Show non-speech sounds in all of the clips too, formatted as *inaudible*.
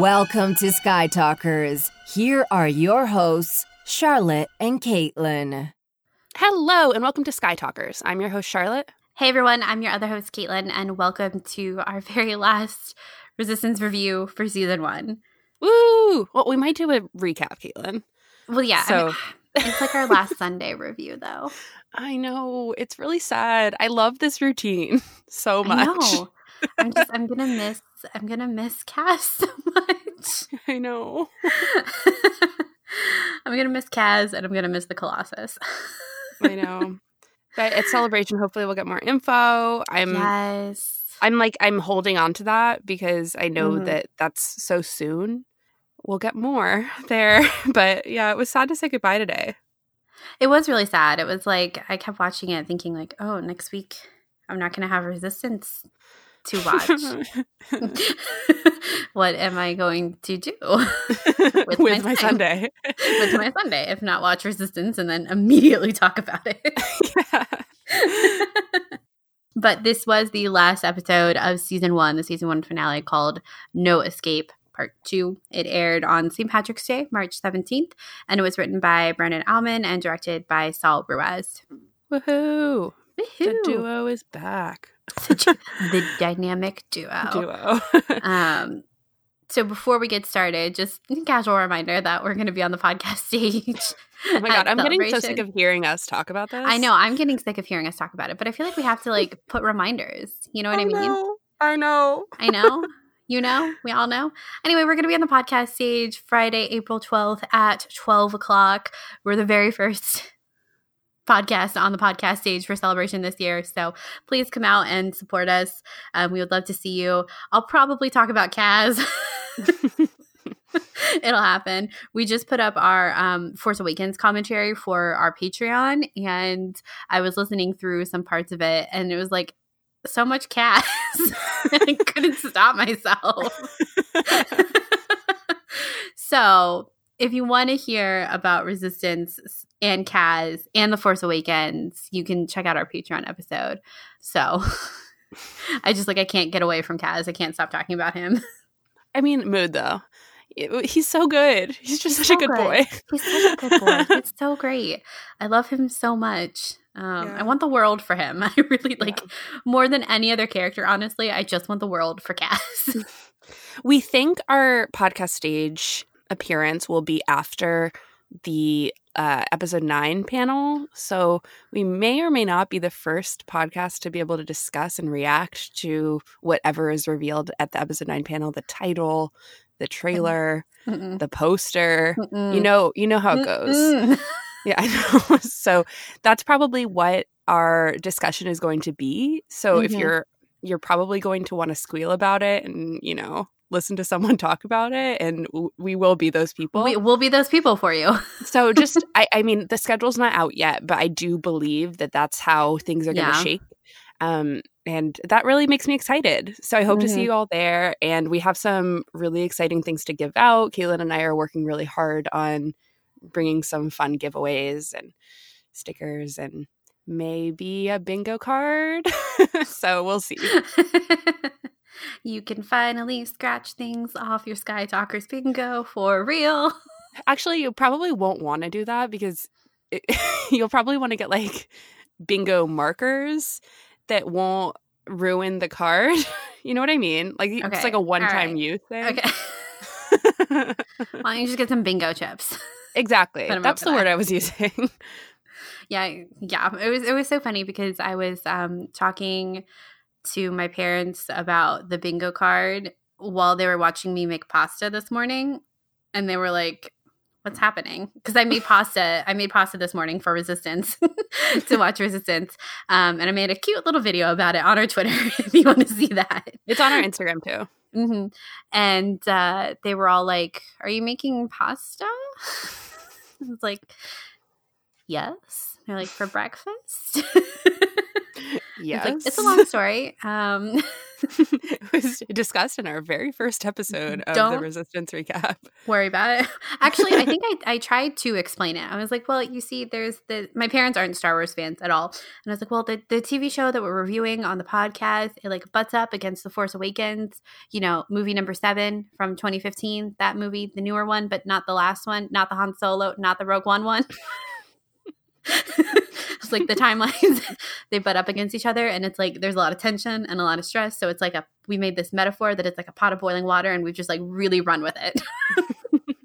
Welcome to Sky Talkers. Here are your hosts, Charlotte and Caitlin. Hello, and welcome to Sky Talkers. I'm your host, Charlotte. Hey everyone, I'm your other host, Caitlin, and welcome to our *laughs* very last Resistance review for season one. Woo! Well, we might do a recap, Caitlin. Well, yeah. So- I mean, *sighs* it's like our last Sunday review, though. *laughs* I know it's really sad. I love this routine *laughs* so much. I'm just. I'm gonna miss. I'm gonna miss Kaz *laughs* so much. *laughs* I know. *laughs* I'm gonna miss Kaz, and I'm gonna miss the Colossus. I know. But at celebration, hopefully, we'll get more info. I'm. yes. I'm like I'm holding on to that because I know Mhm. that that's so soon. We'll get more there. But yeah, it was sad to say goodbye today. It was really sad. It was like I kept watching it, thinking like, "Oh, next week I'm not gonna have Resistance to watch." *laughs* what am I going to do *laughs* with, my my. Sunday. with my Sunday if not watch Resistance and then immediately talk about it? *laughs* but this was the last episode of season one, the season one finale called No Escape Part Two. It aired on St. Patrick's Day, March 17th, and it was written by Brandon Auman and directed by Saul Ruiz. Woohoo! The duo is back. The dynamic duo. Duo. *laughs* Um, so before we get started, just a casual reminder that we're going to be on the podcast *laughs* stage. oh my god, I'm getting so sick of hearing us talk about this. I know I'm getting sick of hearing us talk about it, but I feel like we have to like *laughs* put reminders. You know what I, mean? Know. I know. I know. You know, we all know. Anyway, we're going to be on the podcast stage Friday, April 12th at 12 o'clock. We're the very first podcast on the podcast stage for celebration this year. So please come out and support us. Um, we would love to see you. I'll probably talk about Kaz. *laughs* *laughs* It'll happen. We just put up our um, Force Awakens commentary for our Patreon, and I was listening through some parts of it, and it was like so much Kaz. *laughs* I couldn't stop myself. so, if you want to hear about Resistance and Kaz and The Force Awakens, you can check out our Patreon episode. So, *laughs* I just like I can't get away from Kaz. I can't stop talking about him. *laughs* I mean, mood though. He's so good. He's just He's such a good, good. boy. He's such a good boy. *laughs* It's so great. I love him so much. Um, Yeah. I want the world for him. I really like more than any other character. Honestly, I just want the world for Kaz. We think our podcast stage appearance will be after the uh, episode nine panel. So we may or may not be the first podcast to be able to discuss and react to whatever is revealed at the episode nine panel the title, the trailer, Mm-mm. the poster. Mm-mm. You know, you know how it goes. Mm-mm. *laughs* Yeah, I know. *laughs* so that's probably what our discussion is going to be. So if Mhm. you're you're probably going to want to squeal about it and, you know, listen to someone *laughs* talk about it and w- we will be those people. We, we'll be those people for you. *laughs* so just I I mean, the schedule's not out yet, but I do believe that that's how things are going to Yeah. shake. Um and that really makes me excited. So I hope to see Mhm. you all there and we have some really exciting things to give out. Caitlin and I are working really hard on bringing some fun giveaways and stickers and maybe a bingo card. *laughs* so we'll see. You can finally scratch things off your Sky Talkers bingo for real. Actually, you probably won't want to do that because it, *laughs* you'll probably want to get like bingo markers that won't ruin the card. *laughs* you know what I mean? Like it's like a one-time right. use thing. Okay. *laughs* Why don't you just get some bingo chips? exactly. That's the word. I was using. yeah yeah it was it was so funny because i was um talking to my parents about the bingo card while they were watching me make pasta this morning and they were like what's happening? Because i made pasta i made pasta this morning for resistance *laughs* to watch resistance um, and i made a cute little video about it on our twitter *laughs* if you want to see that. It's on our Instagram too. hmm and uh, they were all like are you making pasta? *laughs* I was like yes. They're like for breakfast Yes. It's, like, it's a long *laughs* story. Um, it *laughs* was discussed in our very first episode of Don't the Resistance recap. worry about it. *laughs* Actually, I think I, I tried to explain it. I was like, well, you see, there's the my parents aren't Star Wars fans at all, and I was like, well, the the TV show that we're reviewing on the podcast it like butts up against the Force Awakens. You know, movie number seven from 2015, that movie, the newer one, but not the last one, not the Han Solo, not the Rogue One one. It's like the timelines *laughs* they butt up against each other and it's like there's a lot of tension and a lot of stress. So it's like a we made this metaphor that it's like a pot of boiling water and we've just like really run with it. *laughs*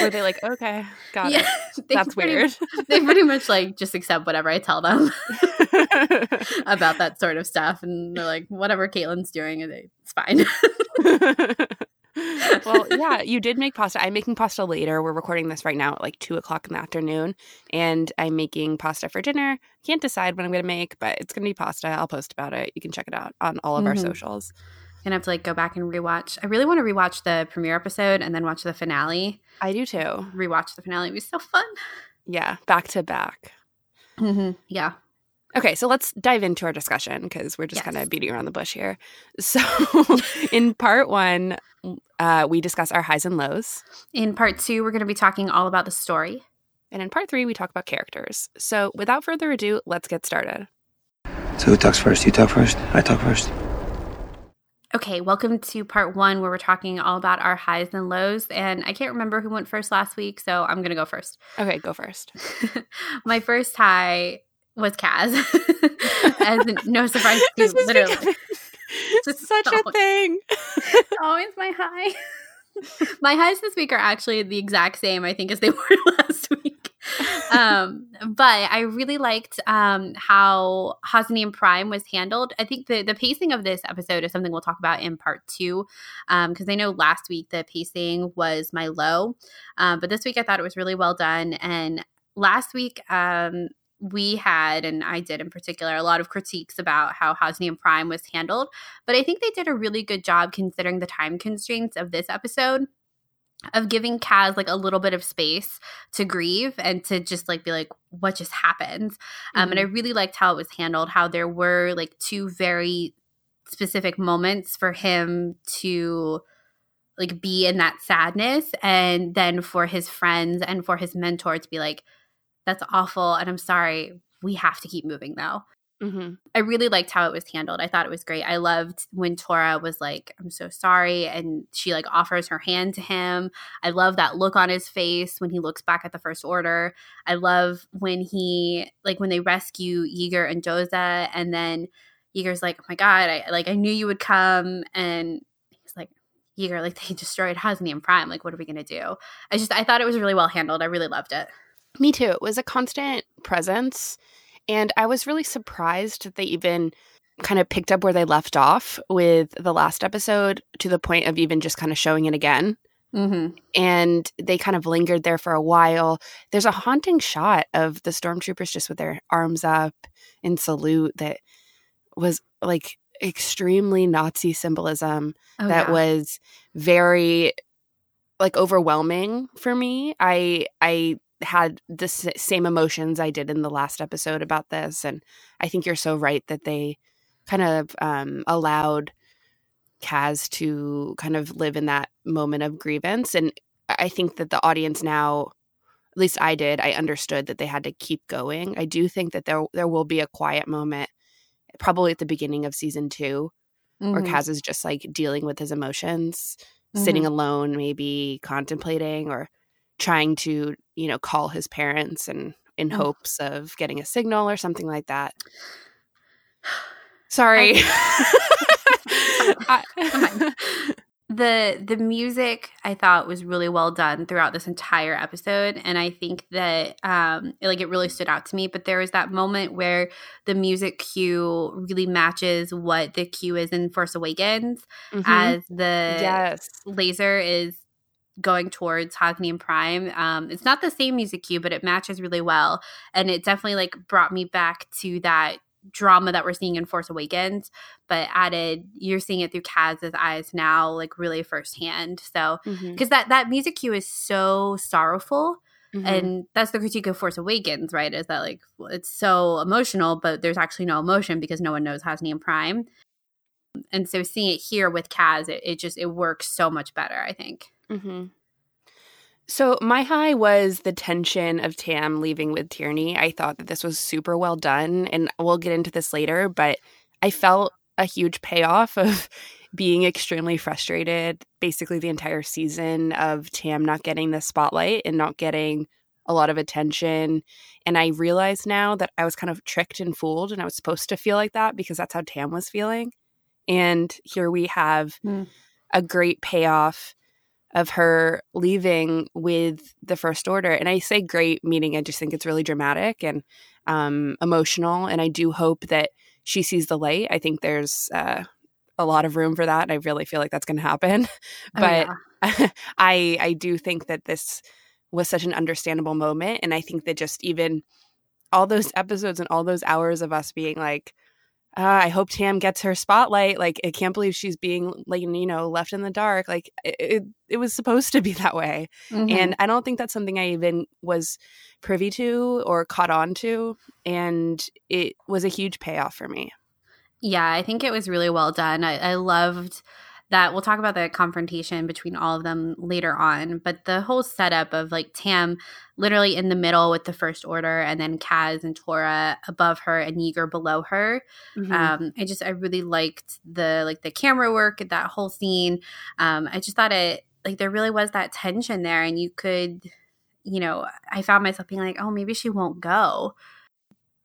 Were they like, okay, got yeah *laughs* they That's pretty- weird. they pretty much like just accept whatever i tell them about that sort of stuff and they're like whatever caitlin's doing it's fine well, *laughs* yeah, you did make pasta. I'm making pasta later. We're recording this right now at like two o'clock in the afternoon, and I'm making pasta for dinner. Can't decide what I'm going to make, but it's going to be pasta. I'll post about it. You can check it out on all of our Mhm. socials. gonna have to like go back and rewatch i really want to rewatch the premiere episode and then watch the finale I do too. rewatch the finale it'd be so fun Yeah, back to back. mm-hmm. yeah Okay, so let's dive into our discussion because we're just Yes. kind of beating around the bush here. *laughs* So, in part one, uh, we discuss our highs and lows. in part two we're going to be talking all about the story And in part three, we talk about characters. So, without further ado, let's get started. So who talks first? You talk first? I talk first? Okay, welcome to part one where we're talking all about our highs and lows. And I can't remember who went first last week, so I'm going to go first. Okay, go first. *laughs* My first high was Kaz. *laughs* As no surprise to *laughs* you, This is literally. *laughs* Just such a thing. Always my high. my highs this week are actually the exact same, I think, as they were last week. Um, but I really liked um, how Hosnian Prime was handled. I think the, the pacing of this episode is something we'll talk about in part two, because I know last week the pacing was my low, um, but this week I thought it was really well done. And last week, um, we had, and I did in particular, a lot of critiques about how Hosnian Prime was handled. But I think they did a really good job considering the time constraints of this episode of giving Kaz like a little bit of space to grieve and to just like be like, what just happened? Um, and I really liked how it was handled, how there were like two very specific moments for him to like be in that sadness and then for his friends and for his mentor to be like, that's awful and I'm sorry. We have to keep moving though. hmm I really liked how it was handled. I thought it was great. I loved when Torra was like, I'm so sorry. And she like offers her hand to him. I love that look on his face when he looks back at the First Order. I love when he, like, when they rescue Yeager and Doza. And then Yeager's like, oh my God, I like, I knew you would come. And he's like, Yeager, like, they destroyed Hosnian Prime. Like, what are we going to do? I just, I thought it was really well handled. I really loved it. Me too. It was a constant presence. And I was really surprised that they even kind of picked up where they left off with the last episode to the point of even just kind of showing it again. Mm-hmm. And they kind of lingered there for a while. There's a haunting shot of the stormtroopers just with their arms up in salute that was like extremely Nazi symbolism Oh, that yeah. was very like overwhelming for me. I I had the s- same emotions I did in the last episode about this and I think you're so right that they kind of um allowed Kaz to kind of live in that moment of grievance and I think that the audience now at least I did I understood that they had to keep going. I do think that there there will be a quiet moment probably at the beginning of season 2 or Mhm. Kaz is just like dealing with his emotions, sitting alone, maybe contemplating or trying to, you know, call his parents and in Oh. hopes of getting a signal or something like that. *sighs* Sorry. *laughs* I- *laughs* Fine. the the music I thought was really well done throughout this entire episode, and I think that um, it, like it really stood out to me. But there was that moment where the music cue really matches what the cue is in Force Awakens, Mhm. as the yes. laser is going towards Hosnian Prime. Um, it's not the same music cue, but it matches really well, and it definitely like brought me back to that drama that we're seeing in Force Awakens, but added you're seeing it through Kaz's eyes now, like really firsthand. So because that that music cue is so sorrowful Mm-hmm. And that's the critique of Force Awakens, right? Is that like it's so emotional, but there's actually no emotion because no one knows Hosnian Prime. And so seeing it here with Kaz, it, it just it works so much better. I think. Mm-hmm. So my high was the tension of Tam leaving with Tierny. I thought that this was super well done, and we'll get into this later. But I felt a huge payoff of *laughs* being extremely frustrated basically the entire season of Tam not getting the spotlight and not getting a lot of attention. And I realize now that I was kind of tricked and fooled, and I was supposed to feel like that because that's how Tam was feeling. And here we have mm. a great payoff of her leaving with the First Order. And I say great, meaning I just think it's really dramatic and um, emotional. And I do hope that she sees the light. I think there's uh, a lot of room for that. And I really feel like that's going to happen. but oh, yeah. *laughs* I, I do think that this was such an understandable moment. And I think that just even all those episodes and all those hours of us being like, uh, I hope Tam gets her spotlight. Like, I can't believe she's being like you know left in the dark. Like, it it, it was supposed to be *laughs* that way, mm-hmm. and I don't think that's something I even was privy to or caught on to, and it was a huge payoff for me. Yeah, I think it was really well done. I, I loved that we'll talk about the confrontation between all of them later on, but the whole setup of like Tam literally in the middle with the first order and then Kaz and Torra above her and Yeager below her. Mm-hmm. Um, I just I really liked the like the camera work that whole scene. Um, I just thought it like there really was that tension there and you could you know, I found myself being like, oh, maybe she won't go.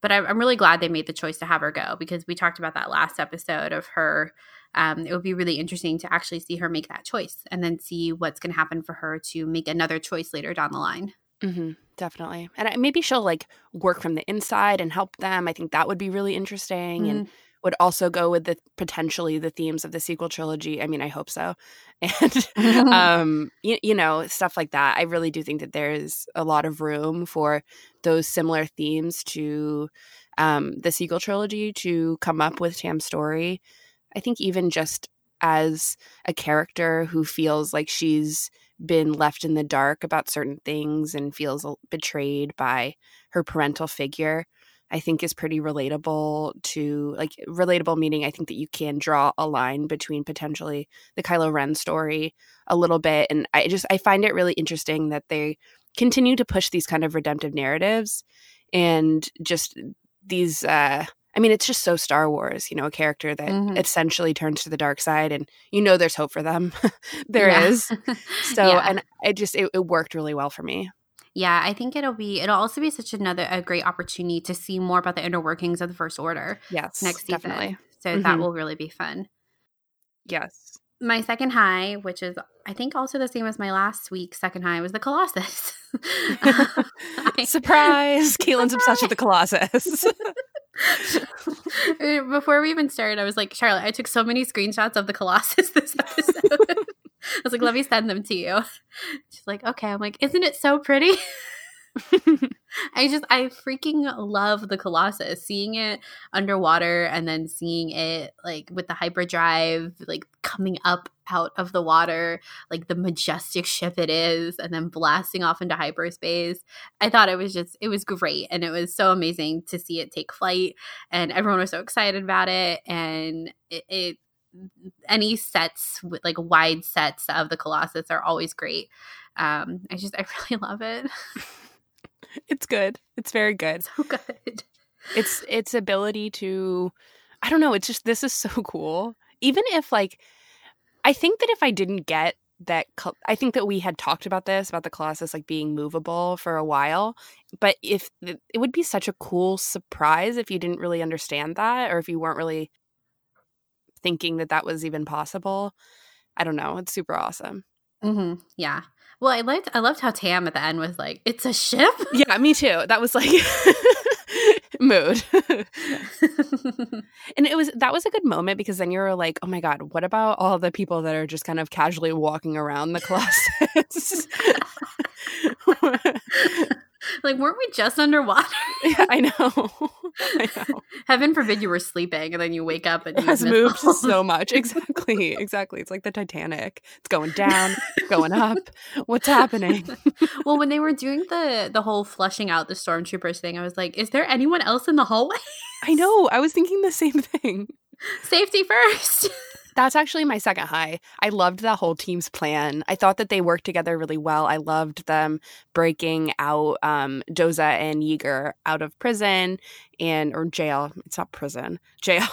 But I'm really glad they made the choice to have her go because we talked about that last episode of her um, it would be really interesting to actually see her make that choice and then see what's going to happen for her to make another choice later down the line. Mm-hmm, definitely. And maybe she'll like work from the inside and help them. I think that would be really interesting mm-hmm. and would also go with the potentially the themes of the sequel trilogy. I mean, I hope so. *laughs* And, *laughs* um, you, you know, stuff like that. I really do think that there's a lot of room for those similar themes to um, the sequel trilogy to come up with Tam's story. I think even just as a character who feels like she's been left in the dark about certain things and feels betrayed by her parental figure, I think is pretty relatable to like relatable meaning I think that you can draw a line between potentially the Kylo Ren story a little bit. And I just I find it really interesting that they continue to push these kind of redemptive narratives and just these uh I mean, it's just so Star Wars, you know, a character that mm-hmm. essentially turns to the dark side, and you know, there's hope for them. *laughs* There is. *laughs* So, yeah. and it just it, it worked really well for me. Yeah, I think it'll be it'll also be such another a great opportunity to see more about the inner workings of the First Order. Yes, next season. Definitely. So mm-hmm. that will really be fun. Yes. My second high, which is I think also the same as my last week's second high, was the Colossus. *laughs* Surprise! Keelan's obsessed with the Colossus. *laughs* Before we even started, I was like, Charlotte, I took so many screenshots of the Colossus this episode. *laughs* I was like, let me send them to you. She's like, okay. I'm like, isn't it so pretty? I just I freaking love the Colossus. Seeing it underwater and then seeing it like with the hyperdrive like coming up out of the water, like the majestic ship it is and then blasting off into hyperspace. I thought it was just it was great and it was so amazing to see it take flight and everyone was so excited about it and it, it any sets with like wide sets of the Colossus are always great. Um, I just I *laughs* really love it. *laughs* *laughs* it's good. It's very good. So good. It's its ability to I don't know, it's just this is so *laughs* cool. Even if like I think that if I didn't get that I think that we had talked about this about the Colossus like being movable for a while, but if it would be such a cool surprise if you didn't really understand that or if you weren't really thinking that that was even possible. I don't know. It's super awesome. Mm-hmm. Yeah. Well, I liked I loved how Tam at the end was like, "It's a ship." *laughs* Yeah, me too. That was like *laughs* mood. *laughs* and it was that was a good moment because then you were like, "Oh my god, what about all the people that are just kind of casually walking around the closet?" *laughs* like, weren't we just underwater? Yeah, I know. *laughs* *laughs* I know. Heaven forbid you were sleeping and then you wake up and It has moved all- so much. Exactly. Exactly. It's like the Titanic. It's going down, going up. What's happening? well, when they were doing the the whole flushing out the stormtroopers thing, I was like, is there anyone else in the hallway? I know. I was thinking the same thing. Safety first. That's actually my second high. I loved that whole team's plan. I thought that they worked together really well. I loved them breaking out um, Doza and Yeager out of prison and or jail. It's not prison, *laughs* jail.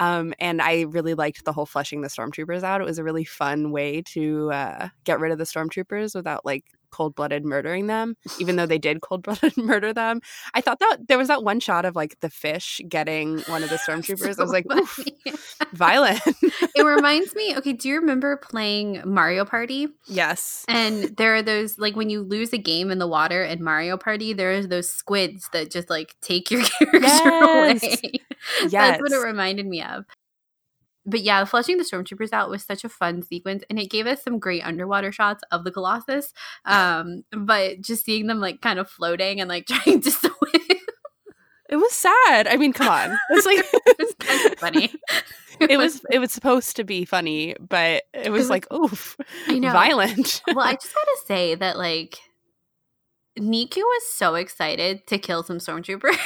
um, and I really liked the whole flushing the stormtroopers out. It was a really fun way to uh, get rid of the stormtroopers without like cold blooded murdering them, even though they did *laughs* cold blooded murder them. I thought that there was that one shot of like the fish getting one of the *laughs* stormtroopers. I was like, violent. *laughs* it reminds me. Okay, do you remember playing Mario Party? yes. And there are those like when you lose a game in the water in Mario Party, there are those squids that just like take your character Yes. away. Yes. That's what it reminded me of. But yeah, flushing the stormtroopers out was such a fun sequence, and it gave us some great underwater shots of the Colossus. Um, but just seeing them like kind of floating and like *laughs* trying to swim, It was sad. I mean, come on. *laughs* It's like it was kind of funny. *laughs* it was it was supposed to be funny, but it was was- like oof, I know. violent. well, I just gotta say that like Neeku was so excited to kill some stormtroopers.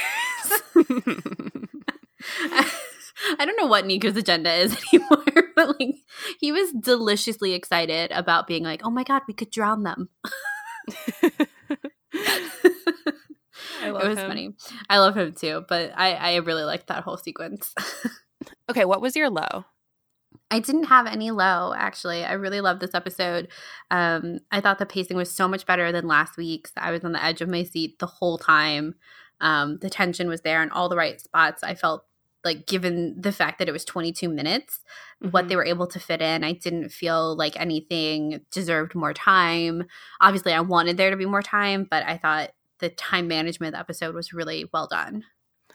*laughs* I don't know what Neeku's agenda is *laughs* anymore, but like he was deliciously excited about being like, "Oh my god, we could drown them." *laughs* I love it was him. funny. I love him too, but I I really liked that whole sequence. okay, what was your low? I didn't have any low actually. I really loved this episode. Um, I thought the pacing was so much better than last week's. I was on the edge of my seat the whole time. Um, the tension was there in all the right spots. I felt like, given the fact that it was 22 minutes, what Mhm. they were able to fit in, I didn't feel like anything deserved more time. Obviously, I wanted there to be more time, but I thought the time management the episode was really well done.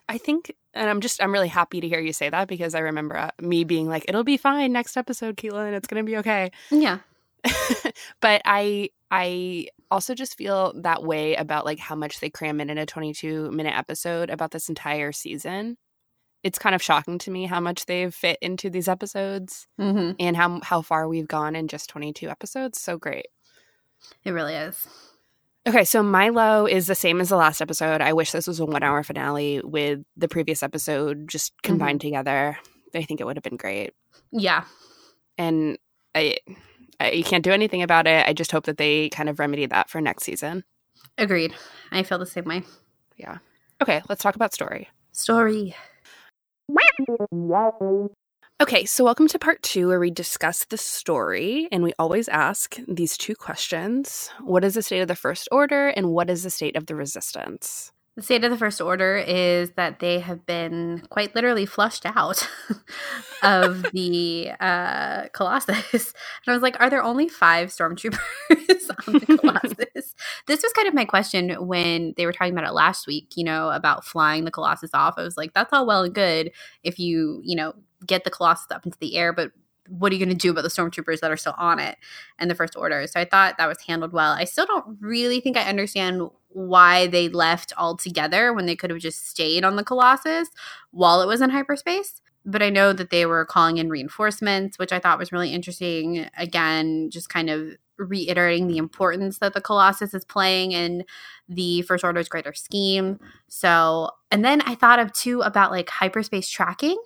I think, and I'm just I'm really happy to hear you say that because I remember uh, me being like, "It'll be fine next episode, Keelan. It's gonna be okay." Yeah. *laughs* but I I also just feel that way about like how much they cram in in a 22 minute episode about this entire season. It's kind of shocking to me how much they've fit into these episodes hmm and how how far we've gone in just 22 episodes. So great. It really is. Okay, so Milo is the same as the last episode. I wish this was a one hour finale with the previous episode just combined together. I think it would have been great. Yeah. And I, I, you can't do anything about it. I just hope that they kind of remedy that for next season. Agreed. I feel the same way. Yeah. Okay, let's talk about story. Story. Okay, so welcome to part two where we discuss the story and we always ask these two questions What is the state of the First Order and what is the state of the Resistance? The state of the First Order is that they have been quite literally flushed out *laughs* of *laughs* the uh, Colossus. And I was like, are there only five stormtroopers *laughs* on the Colossus? this was kind of my question when they were talking about it last week, you know, about flying the Colossus off. I was like, that's all well and good if you, you know, get the Colossus up into the air, but what are you going to do about the stormtroopers that are still on it and the First Order? So I thought that was handled well. I still don't really think I understand why they left all together when they could have just stayed on the Colossus while it was in hyperspace. But I know that they were calling in reinforcements, which I thought was really interesting. Again, just kind of reiterating the importance that the Colossus is playing in the First Order's greater scheme. So, and then I thought of too about like hyperspace tracking.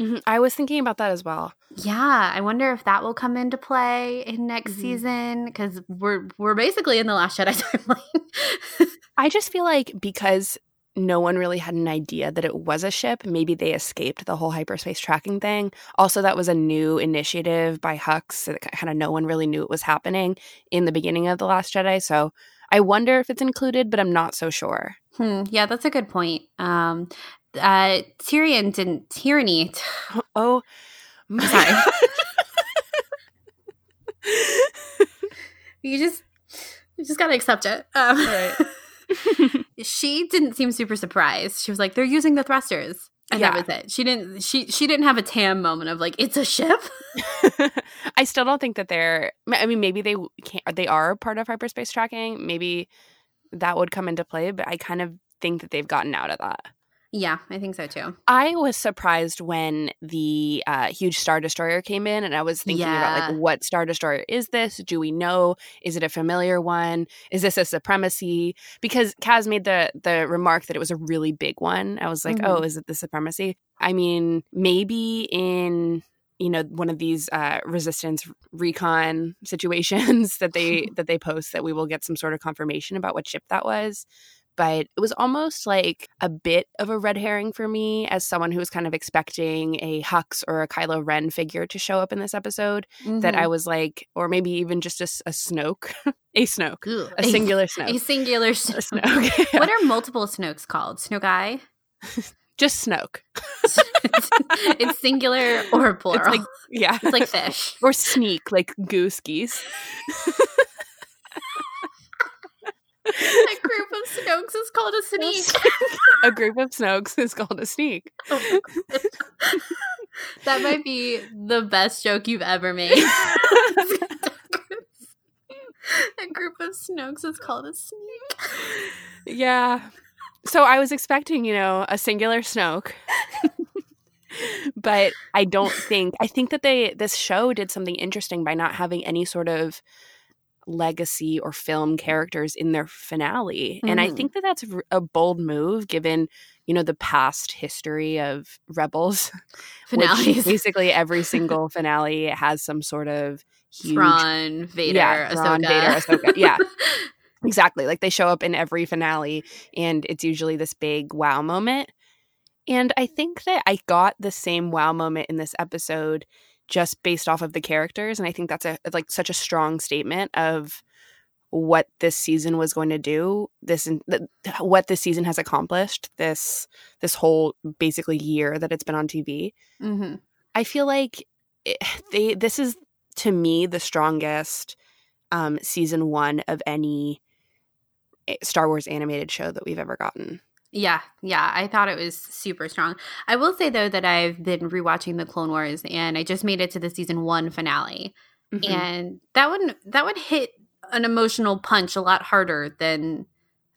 Mhm, I was thinking about that as well. Yeah, I wonder if that will come into play in next Mhm. season because we're we're basically in the Last Jedi *laughs* timeline. *laughs* I just feel like because no one really had an idea that it was a ship, maybe they escaped the whole hyperspace tracking thing. Also, that was a new initiative by Hux, so that kind of no one really knew it was happening in the beginning of The Last Jedi. So I wonder if it's included, but I'm not so sure. Hmm, yeah, that's a good point. Um, uh, Tyrion didn't tyranny. *gasps* Oh, my Sorry. *laughs* You just you just gotta accept it. Um, Right. *laughs* she didn't seem super surprised. She was like, "They're using the thrusters," and Yeah. that was it. She didn't. She she didn't have a Tam moment of like, "It's a ship." *laughs* I still don't think that they're. I mean, maybe they can't. They are part of hyperspace tracking. Maybe that would come into play, but I kind of think that they've gotten out of that. Yeah, I think so too. I was surprised when the uh, huge Star Destroyer came in, and I was thinking about like, what Star Destroyer is this? Do we know? Is it a familiar one? Is this a supremacy? Because Kaz made the the remark that it was a really big one. I was like, Mhm. oh, is it the supremacy? I mean, maybe in you know one of these uh, resistance recon *laughs* situations that they *laughs* that they post that we will get some sort of confirmation about what ship that was but it was almost like a bit of a red herring for me as someone who was kind of expecting a Hux or a Kylo Ren figure to show up in this episode. That Mhm. I was like, or maybe even just a Snoke, a Snoke, Ugh. *laughs* a singular a Snoke. *laughs* A Snoke. Snoke. *laughs* What are multiple Snokes called? Snoke Eye? just Snoke. it's singular or plural. It's like, yeah. It's like fish. or sneak, like goose geese. A group of Snokes *laughs* is called a sneak. a group of Snokes is called a sneak. that might be the best joke you've ever made. *laughs* a group of Snokes is called a sneak. Yeah. So I was expecting, you know, a singular Snoke. but I don't think I think that they this show did something interesting by not having any sort of legacy or film characters in their finale. And I Mhm. think that that's a bold move given, you know, the past history of Rebels. *laughs* Finales. *laughs* basically every single finale has some sort of huge Thrawn, Vader, Yeah, Thrawn, Ahsoka. Vader, Ahsoka. Yeah. *laughs* Exactly. Like they show up in every finale and it's usually this big wow moment. And I think that I got the same wow moment in this episode just based off of the characters and I think that's a like such a strong statement of what this season was going to do this and what this season has accomplished this this whole basically year that it's been on TV. Mhm. I feel like it, they this is to me the strongest um, season one of any eh, Star Wars animated show that we've ever gotten. Yeah, yeah, I thought it was super strong. I will say though that I've been rewatching the Clone Wars, and I just made it to the season one finale, Mhm. and that one that would hit an emotional punch a lot harder than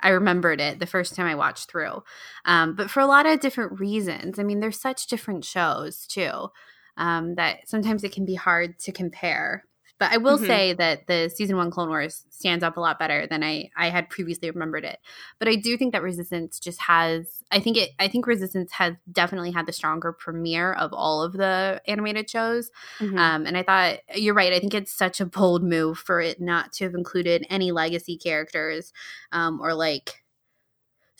I remembered it the first time I watched through. Um, but for a lot of different reasons. I mean, there's such different shows too um, that sometimes it can be hard to compare. But I will Mhm. say that the season one Clone Wars stands up a lot better than I, I had previously remembered it. But I do think that Resistance just has I think it I think Resistance has definitely had the stronger premiere of all of the animated shows. Mhm. Um, and I thought you're right. I think it's such a bold move for it not to have included any legacy characters um, or like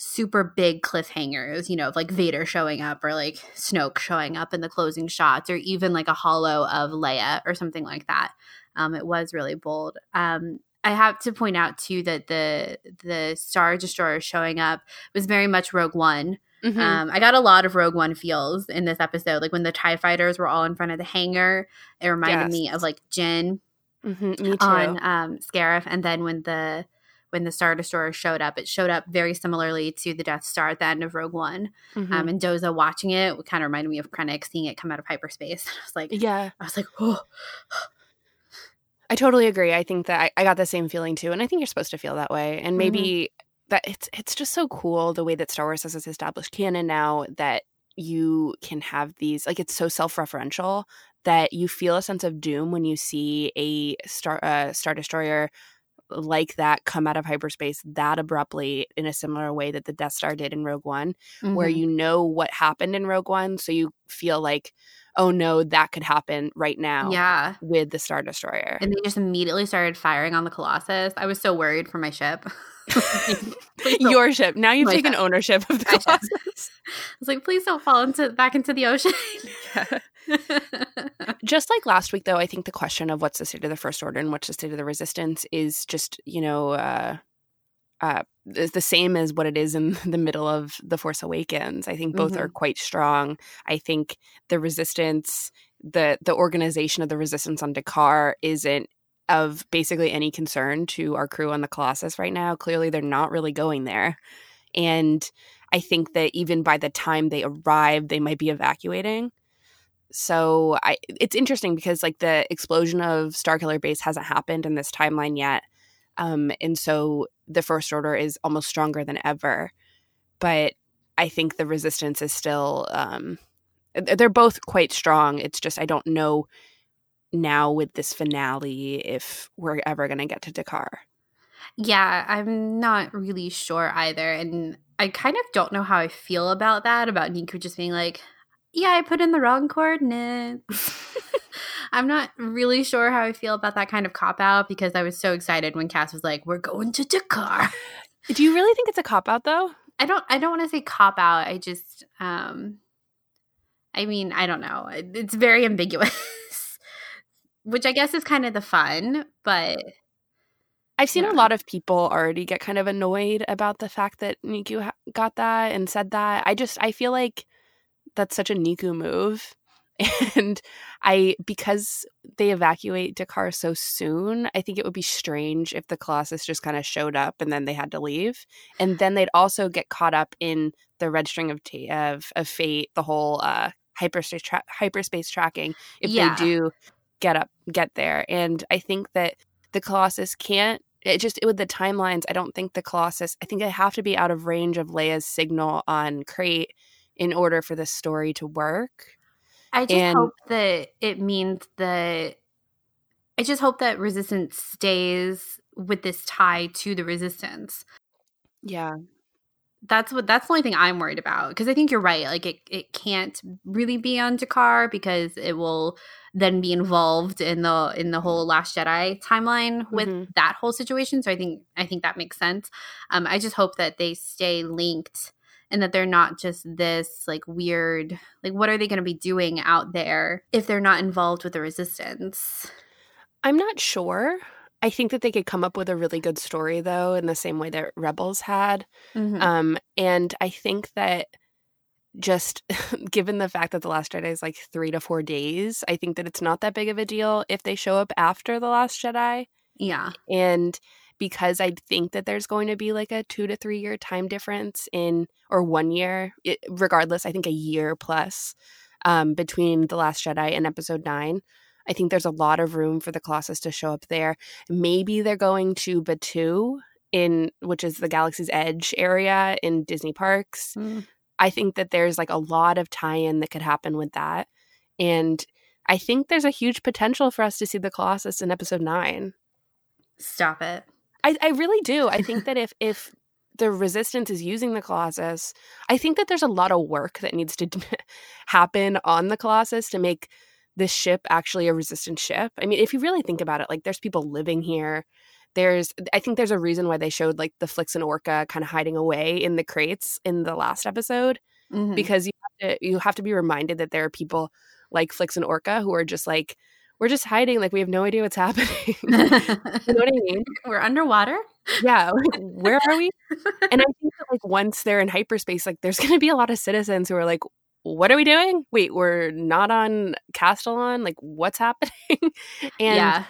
super big cliffhangers, you know, of like Vader showing up or like Snoke showing up in the closing shots or even like a hollow of Leia or something like that. Um, it was really bold. Um, I have to point out too that the the Star Destroyer showing up was very much Rogue One. Mhm. Um, I got a lot of Rogue One feels in this episode. Like when the Tie Fighters were all in front of the hangar, it reminded me of like Jyn Mhm. On um, Scarif, and then when the when the Star Destroyer showed up, it showed up very similarly to the Death Star at the end of Rogue One. Mhm. Um, and Doza watching it kind of reminded me of Krennic seeing it come out of hyperspace. *laughs* I was like, yeah, I was like, *gasps* *gasps* oh, I totally agree. I think that I, I got the same feeling too, and I think you're supposed to feel that way. And maybe that it's it's just so cool the way that Star Wars has established canon now that you can have these like it's so self-referential that you feel a sense of doom when you see a star uh, star destroyer like that come out of hyperspace that abruptly in a similar way that the Death Star did in Rogue One where Mhm. you know what happened in Rogue One so you feel like oh no that could happen right now yeah. with the Star Destroyer. And they just immediately started firing on the Colossus. I was so worried for my ship. *laughs* Your ship. Now you've My taken ship. ownership of the My. Colossus. *laughs* I was like, please don't fall into back into the ocean. *laughs* Just like last week, though, I think the question of what's the state of the First Order and what's the state of the Resistance is just, you know, uh, uh, is the same as what it is in *laughs* the middle of The Force Awakens. I think both Mm-hmm. are quite strong. I think the Resistance, the the organization of the Resistance on D'Qar isn't of basically any concern to our crew on the Colossus right now. Clearly, they're not really going there, and I think that even by the time they arrive, they might be evacuating. So I it's interesting because like the explosion of Starkiller Base hasn't happened in this timeline yet. Um, and so the First Order is almost stronger than ever. But I think the resistance is still, um, they're both quite strong. It's just, I don't know now with this finale if we're ever going to get to D'Qar. Yeah, I'm not really sure either. And I kind of don't know how I feel about that, about Neeku just being like, yeah, I put in the wrong coordinates. *laughs* I'm not really sure how I feel about that kind of cop out because I was so excited when Kaz was like, "We're going to D'Qar." *laughs* Do you really think it's a cop out though? I don't. I don't want to say cop out. I just. um I mean, I don't know. It's very ambiguous, *laughs* which I guess is kind of the fun. But I've seen Yeah. a lot of people already get kind of annoyed about the fact that Neeku ha- got that and said that. I just I feel like that's such a Neeku move. *laughs* And I because they evacuate D'Qar so soon, I think it would be strange if the Colossus just kind of showed up and then they had to leave. And then they'd also get caught up in the red string of ta- of, of fate, the whole uh hyperspace tra- hyperspace tracking if Yeah. they do get up get there. And I think that the Colossus can't it just with the timelines, I don't think the Colossus I think they have to be out of range of Leia's signal on Crait in order for this story to work. I just And- hope that it means that I just hope that resistance stays with this tie to the resistance. Yeah. That's what that's the only thing I'm worried about because I think you're right. Like it, it can't really be on D'Qar because it will then be involved in the in the whole Last Jedi timeline with Mhm. that whole situation. So I think I think that makes sense. Um, I just hope that they stay linked and that they're not just this like weird like what are they going to be doing out there if they're not involved with the resistance? I'm not sure. I think that they could come up with a really good story though, in the same way that Rebels had. Mhm. Um, and I think that just *laughs* given the fact that the Last Jedi is like three to four days, I think that it's not that big of a deal if they show up after the Last Jedi. yeah. And because I think that there's going to be like a two to three year time difference in, or one year, it, regardless, I think a year plus um, between The Last Jedi and Episode 9. I think there's a lot of room for the Colossus to show up there. Maybe they're going to Batuu in which is the Galaxy's Edge area in Disney parks. Mm. I think that there's like a lot of tie-in that could happen with that. And I think there's a huge potential for us to see the Colossus in episode 9. Stop it. I, I really do. I think that if if the resistance is using the Colossus, I think that there's a lot of work that needs to *laughs* happen on the Colossus to make this ship actually a resistant ship. I mean, if you really think about it, like there's people living here. There's I think there's a reason why they showed like the Flix and Orka kind of hiding away in the crates in the last episode Mhm. because you have to you have to be reminded that there are people like Flix and Orka who are just like we're just hiding like we have no idea what's *laughs* happening. *laughs* you know what I mean? *laughs* We're underwater. yeah where are we and i think that like once they're in hyperspace like there's going to be a lot of citizens who are like what are we doing wait we're not on Castilon like what's happening and yeah.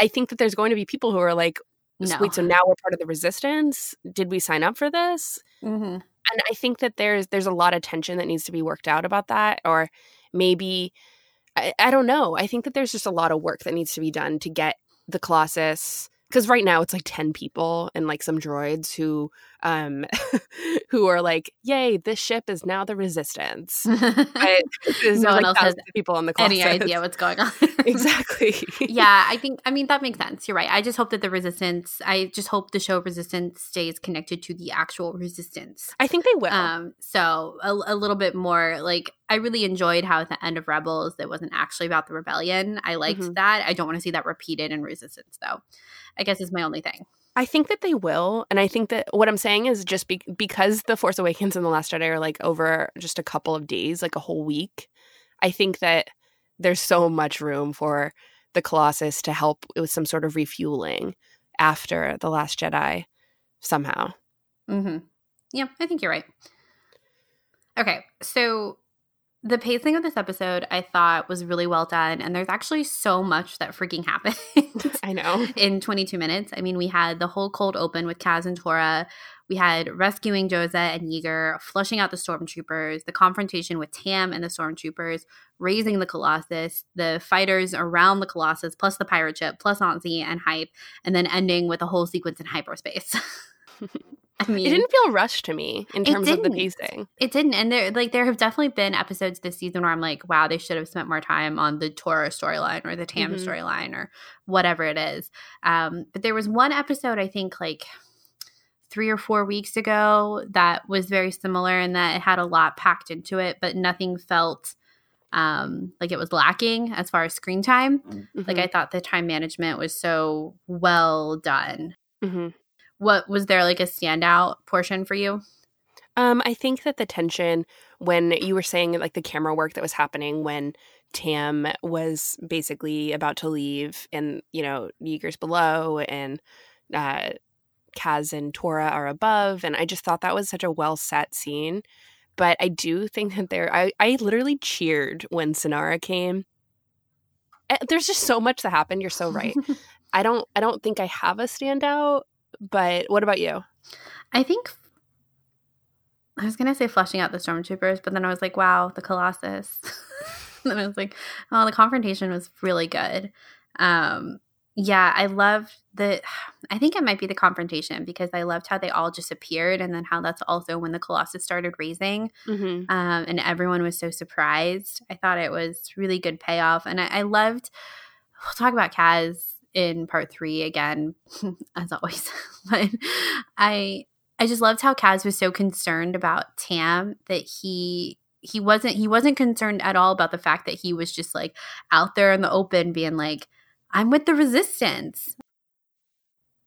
i think that there's going to be people who are like No. wait so now we're part of the resistance did we sign up for this hmm and i think that there's there's a lot of tension that needs to be worked out about that or maybe I, I don't know. I think that there's just a lot of work that needs to be done to get the colossus because right now it's like 10 people and like some droids who um *laughs* who are like yay this ship is now the resistance *laughs* there's No one like else has people on the colossus Any idea what's going on? *laughs* exactly yeah, I think I mean that makes sense. You're right. I just hope that the resistance. I just hope the show Resistance stays connected to the actual resistance. i think they will Um, so a, a little bit more like I really enjoyed how at the end of Rebels it wasn't actually about the rebellion. I liked Mhm. that. I don't want to see that repeated in Resistance though. I guess is my only thing. I think that they will, and I think that what I'm saying is just be- because the Force Awakens and the Last Jedi are like over just a couple of days, like a whole week. I think that there's so much room for the Colossus to help with some sort of refueling after the Last Jedi somehow. Mm-hmm. Yeah, I think you're right. Okay, so the pacing of this episode I thought was really well done and there's actually so much that freaking happened. *laughs* I know. *laughs* in 22 minutes. I mean, we had the whole cold open with Kaz and Torra. We had rescuing Doza and Yeager, flushing out the stormtroopers, the confrontation with Tam and the stormtroopers, raising the Colossus, the fighters around the Colossus, plus the pirate ship, plus Aunt Z and Hype, and then ending with a whole sequence in hyperspace. *laughs* *laughs* I mean, It didn't feel rushed to me in terms of the pacing. It didn't, and there like there have definitely been episodes this season where I'm like, wow, they should have spent more time on the Torra storyline or the Tam Mhm. storyline or whatever it is. Um, but there was one episode I think like three or four weeks ago that was very similar in that it had a lot packed into it, but nothing felt um like it was lacking as far as screen time. Like Mhm. I thought the time management was so well done. Mhm. What was there like a standout portion for you? Um, I think that the tension when you were saying like the camera work that was happening when Tam was basically about to leave and you know, Yeager's below and uh Kaz and Torra are above and I just thought that was such a well set scene. But I do think that there I, I literally cheered when Synara came. Eh, There's just so much that happened. You're so right. *laughs* I don't I don't think I have a standout, but what about you? I think I was gonna say flushing out the stormtroopers, but then I was like, wow, the Colossus. *laughs* then I was like, oh, the confrontation was really good. Um, yeah, I loved the. I think it might be the confrontation because I loved how they all just appeared, and then how that's also when the Colossus started raising, Mm-hmm. um, and everyone was so surprised. I thought it was really good payoff, and I, I loved. We'll talk about Kaz in part three again, *laughs* as always. *laughs* but I I just loved how Kaz was so concerned about Tam that he he wasn't he wasn't concerned at all about the fact that he was just like out there in the open being like I'm with the resistance.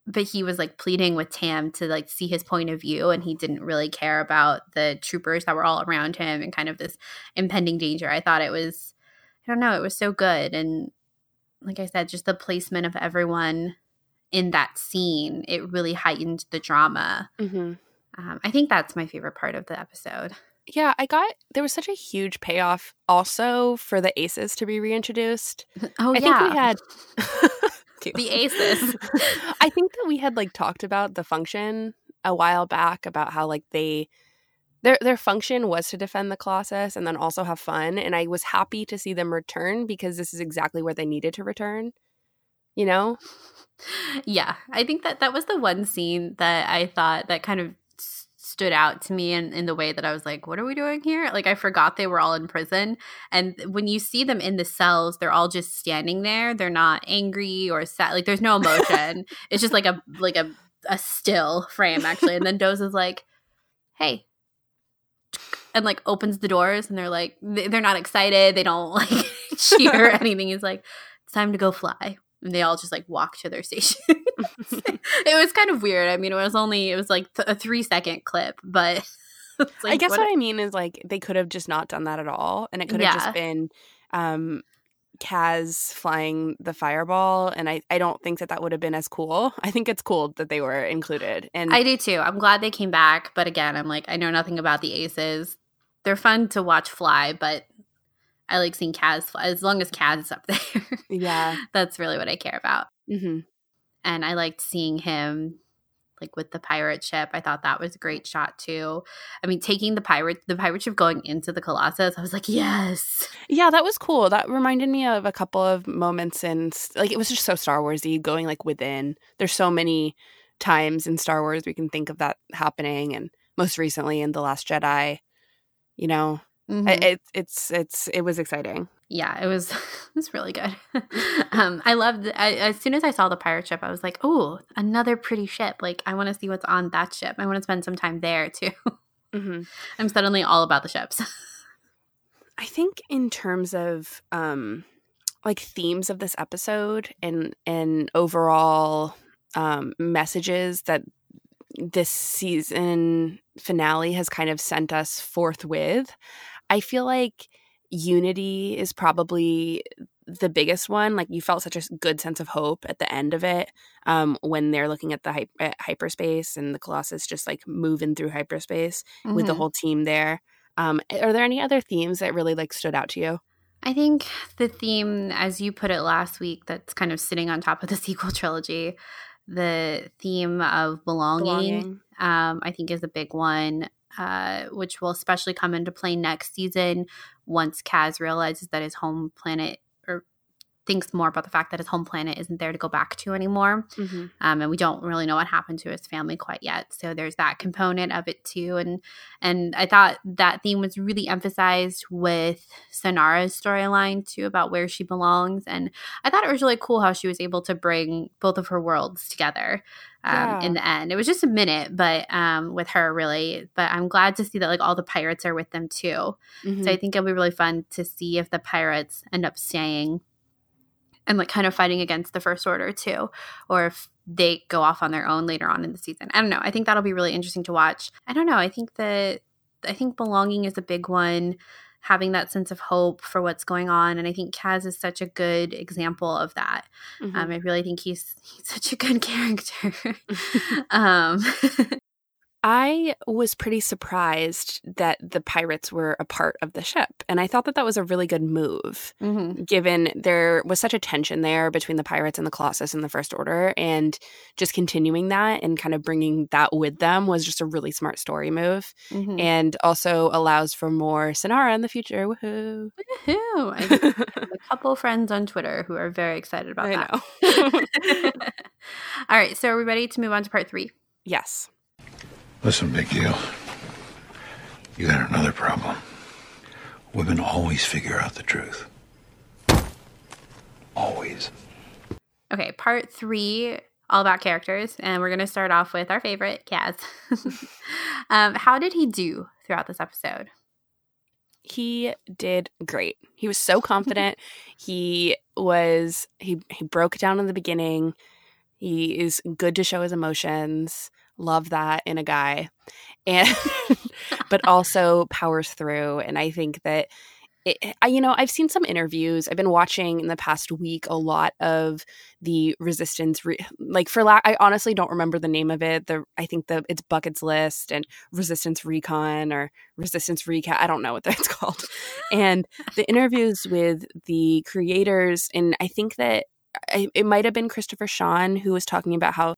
But he was like pleading with Tam to like see his point of view and he didn't really care about the troopers that were all around him and kind of this impending danger. I thought it was I don't know, it was so good and like I said just the placement of everyone in that scene, it really heightened the drama. Mm-hmm. Um, I think that's my favorite part of the episode. Yeah, I got there was such a huge payoff also for the aces to be reintroduced. *laughs* Oh I think we had *laughs* The aces. *laughs* I think that we had like talked about the function a while back about how like they their their function was to defend the Colossus and then also have fun and I was happy to see them return because this is exactly where they needed to return. You know? yeah, I think that that was the one scene that I thought that kind of stood out to me in, in the way that I was like, what are we doing here? Like, I forgot they were all in prison. And when you see them in the cells, they're all just standing there. They're not angry or sad. Like, there's no emotion. *laughs* it's just like a, like a, a still frame, actually. And then Doza is like, hey, and like opens the doors and they're like they- they're not excited. They don't *laughs* like cheer or *laughs* anything. He's like it's time to go fly. And they all just like walk to their *laughs* station. It was kind of weird. I mean it was only it was like th- a three second clip but it's I guess what- what, I mean is like they could have just not done that at all, and it could have Yeah. just been um, Kaz flying the fireball, and I I don't think that that would have been as cool. I think it's cool that they were included, and i do too. I'm glad they came back but again i'm like i know nothing about the aces they're fun to watch fly but i like seeing kaz fly as long as kaz is up *laughs* there yeah, that's really what i care about hmm and I liked seeing him like with the pirate ship. I thought that was a great shot too. I mean, taking the pirate the pirate ship going into the Colossus, I was like, yes. yeah, that was cool. That reminded me of a couple of moments in like it was just so Star Warsy, going like within. There's so many times in Star Wars we can think of that happening, and most recently in the Last Jedi. You know, Mhm. I- it, it's it's it was exciting. yeah, it was *laughs* it was really good. *laughs* um, I loved I, as soon as I saw the pirate ship, I was like, oh, another pretty ship. Like I want to see what's on that ship. I want to spend some time there too. hmm *laughs* I'm suddenly all about the ships. I think in terms of um like themes of this episode and and overall um messages that this season finale has kind of sent us forth with, I feel like unity is probably the biggest one. Like you felt such a good sense of hope at the end of it um, when they're looking at the hy- at hyperspace and the Colossus just like moving through hyperspace with the Mhm. whole team there. Um, are there any other themes that really like stood out to you? I think the theme, as you put it last week, that's kind of sitting on top of the *laughs* sequel trilogy, the theme of belonging, belonging. Um, I think is a big one, uh, which will especially come into play next season once Kaz realizes that his home planet thinks more about the fact that his home planet isn't there to go back to anymore. Mm-hmm. Um, and we don't really know what happened to his family quite yet. So there's that component of it too. And and I thought that theme was really emphasized with Synara's storyline too about where she belongs. And I thought it was really cool how she was able to bring both of her worlds together. Um, yeah. in the end. It was just a minute, but um, with her really. But I'm glad to see that like all the pirates are with them too. Mm-hmm. So I think it'll be really fun to see if the pirates end up staying and like kind of fighting against the first order too or if they go off on their own later on in the season. I don't know. I think that'll be really interesting to watch. I don't know. I think that i think belonging is a big one having that sense of hope for what's going on and i think kaz is such a good example of that. Mm-hmm. um, i really think he's *laughs* he's such a good *laughs* character. *laughs* Um, I was pretty surprised that the pirates were a part of the ship. And I thought that that was a really good move, mm-hmm. given there was such a tension there between the pirates and the Colossus and the First Order. And just continuing that and kind of bringing that with them was just a really smart story move. Mm-hmm. And also allows for more Synara in the future. Woohoo. Woohoo. I have a *laughs* couple friends on Twitter who are very excited about I that. *laughs* All right. So are we ready to move on to part three? Yes. Listen, big deal. You got another problem. Women always figure out the truth. Always. Okay, part three, all about characters. And we're going to start off with our favorite, Kaz. *laughs* um, how did he do throughout this episode? He did great. He was so confident. *laughs* he was, he, he broke down in the beginning. He is good to show his emotions love that in a guy and *laughs* *laughs* but also powers through and i think that it, eh, I, you know, I've seen some interviews. I've been watching in the past week a lot of the resistance, re- *sighs* like for la- I honestly don't remember the name of it. The I think the it's Buckets List and Resistance Recon or Resistance Recap. I don't know what *laughs* that's called. And the interviews with the creators, and I think that I, it might have been Christopher Sean who was talking about how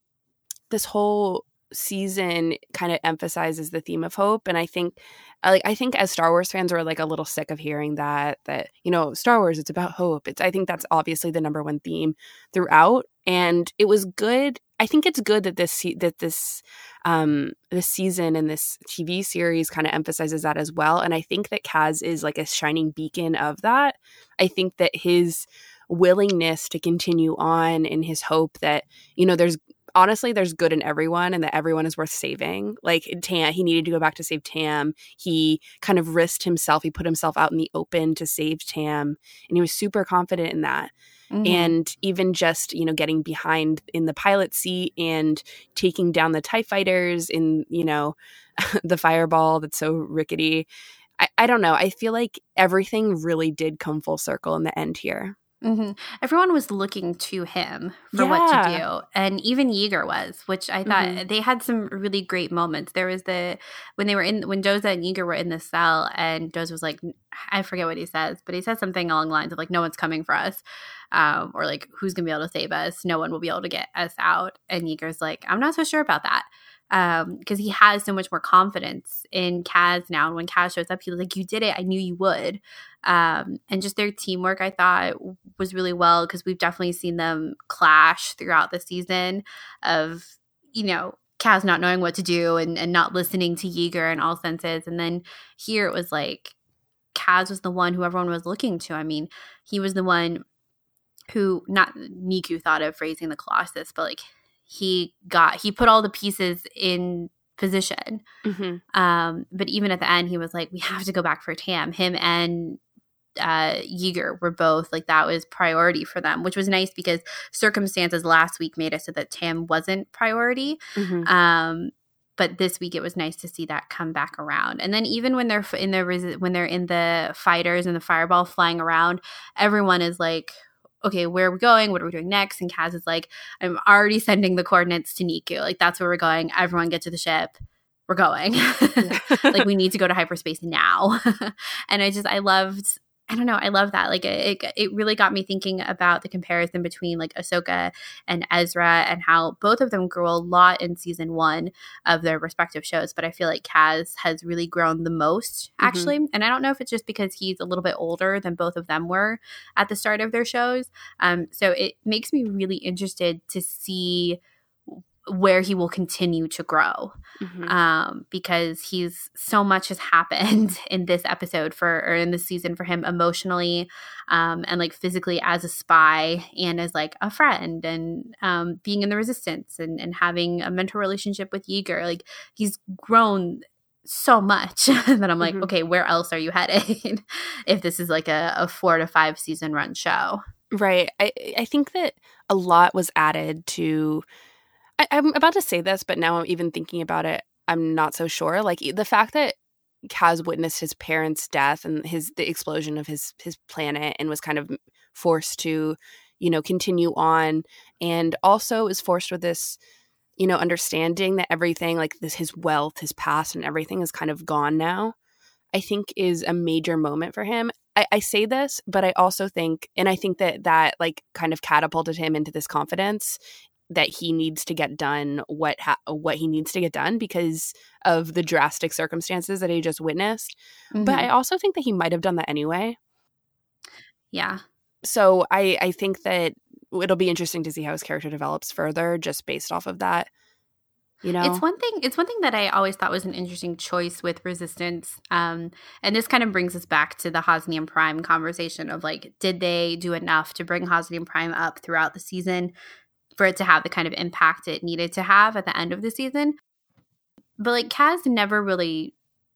this whole season kind of emphasizes the theme of hope and i think like i think as star wars fans we're like a little sick of hearing that that you know star wars it's about hope. It's i think that's obviously the number one theme throughout and it was good i think it's good that this that this um this season and this tv series kind of emphasizes that as well and i think that kaz is like a shining beacon of that. I think that his willingness to continue on and his hope that you know there's honestly there's good in everyone and that everyone is worth saving. Like tam he needed to go back to save tam. He kind of risked himself. He put himself out in the open to save tam and he was super confident in that. Mm-hmm. and even just you know getting behind in the pilot seat and taking down the tie fighters in you know *laughs* the fireball that's so rickety. I, I don't know. I feel like everything really did come full circle in the end here Mm-hmm. Everyone was looking to him for yeah. what to do, and even Yeager was, which I thought mm-hmm. they had some really great moments. There was the when they were in when Doza and Yeager were in the cell, and Doza was like, I forget what he says, but he says something along the lines of like, "No one's coming for us," um, or like, "Who's gonna be able to save us? No one will be able to get us out." And Yeager's like, "I'm not so sure about that." because um, he has so much more confidence in Kaz now. And when Kaz shows up, he's like, "You did it! I knew you would." Um, and just their teamwork, I thought was really well because we've definitely seen them clash throughout the season. Of you know, Kaz not knowing what to do and, and not listening to Yeager in all senses, and then here it was like Kaz was the one who everyone was looking to. I mean, he was the one who not Neeku thought of raising the Colossus, but like he got he put all the pieces in position. Mm-hmm. Um, but even at the end, he was like, "We have to go back for Tam." Him and uh, Yeager were both like that was priority for them, which was nice because circumstances last week made it so that Tam wasn't priority. Mm-hmm. Um, but this week it was nice to see that come back around. And then even when they're in the when they're in the fighters and the fireball flying around, everyone is like, okay, where are we going? What are we doing next? And Kaz is like, I'm already sending the coordinates to Neeku. Like, that's where we're going. Everyone get to the ship. we're going. *laughs* like we *laughs* need to go to hyperspace now. *laughs* and I just I loved I don't know. I love that. Like it, it really got me thinking about the comparison between like Ahsoka and Ezra and how both of them grew a lot in season one of their respective shows. But I feel like Kaz has really grown the most mm-hmm. actually. Mm-hmm. And I don't know if it's just because he's a little bit older than both of them were at the start of their shows. Um, so it makes me really interested to see where he will continue to grow mm-hmm. um, because he's so much has *laughs* happened in this episode for or in this season for him emotionally um, and like physically as a spy and as like a friend and um, being in the resistance and, and having a mentor relationship with Yeager like he's grown so much *laughs* that I'm like, mm-hmm. okay, where else are you headed *laughs* if this is like a, a four to five season run show? Right. I I think that a lot was added to I, I'm about to say this, but now I'm even thinking about it. I'm not so sure. Like the fact that Kaz witnessed his parents' death and his the explosion of his his planet and was kind of forced to, you know, continue on, and also is forced with this, you know, understanding that everything like this his wealth, his past, and everything is kind of gone now. I think is a major moment for him. I, I say this, but I also think, and I think that that like kind of catapulted him into this confidence that he needs to get done what ha- what he needs to get done because of the drastic circumstances that he just witnessed. Mm-hmm. But I mm-hmm. also think that he might have done that anyway. Yeah. So I I think that it'll be interesting to see how his character develops further just based off of that. You know? It's one thing it's one thing that I always thought was an interesting choice with resistance. Um, and this kind of brings us back to the Hosnian Prime conversation of like, did they do enough to bring Hosnian Prime up throughout the season? For it to have the kind of impact it needed to have at the end of the season. But like Kaz never really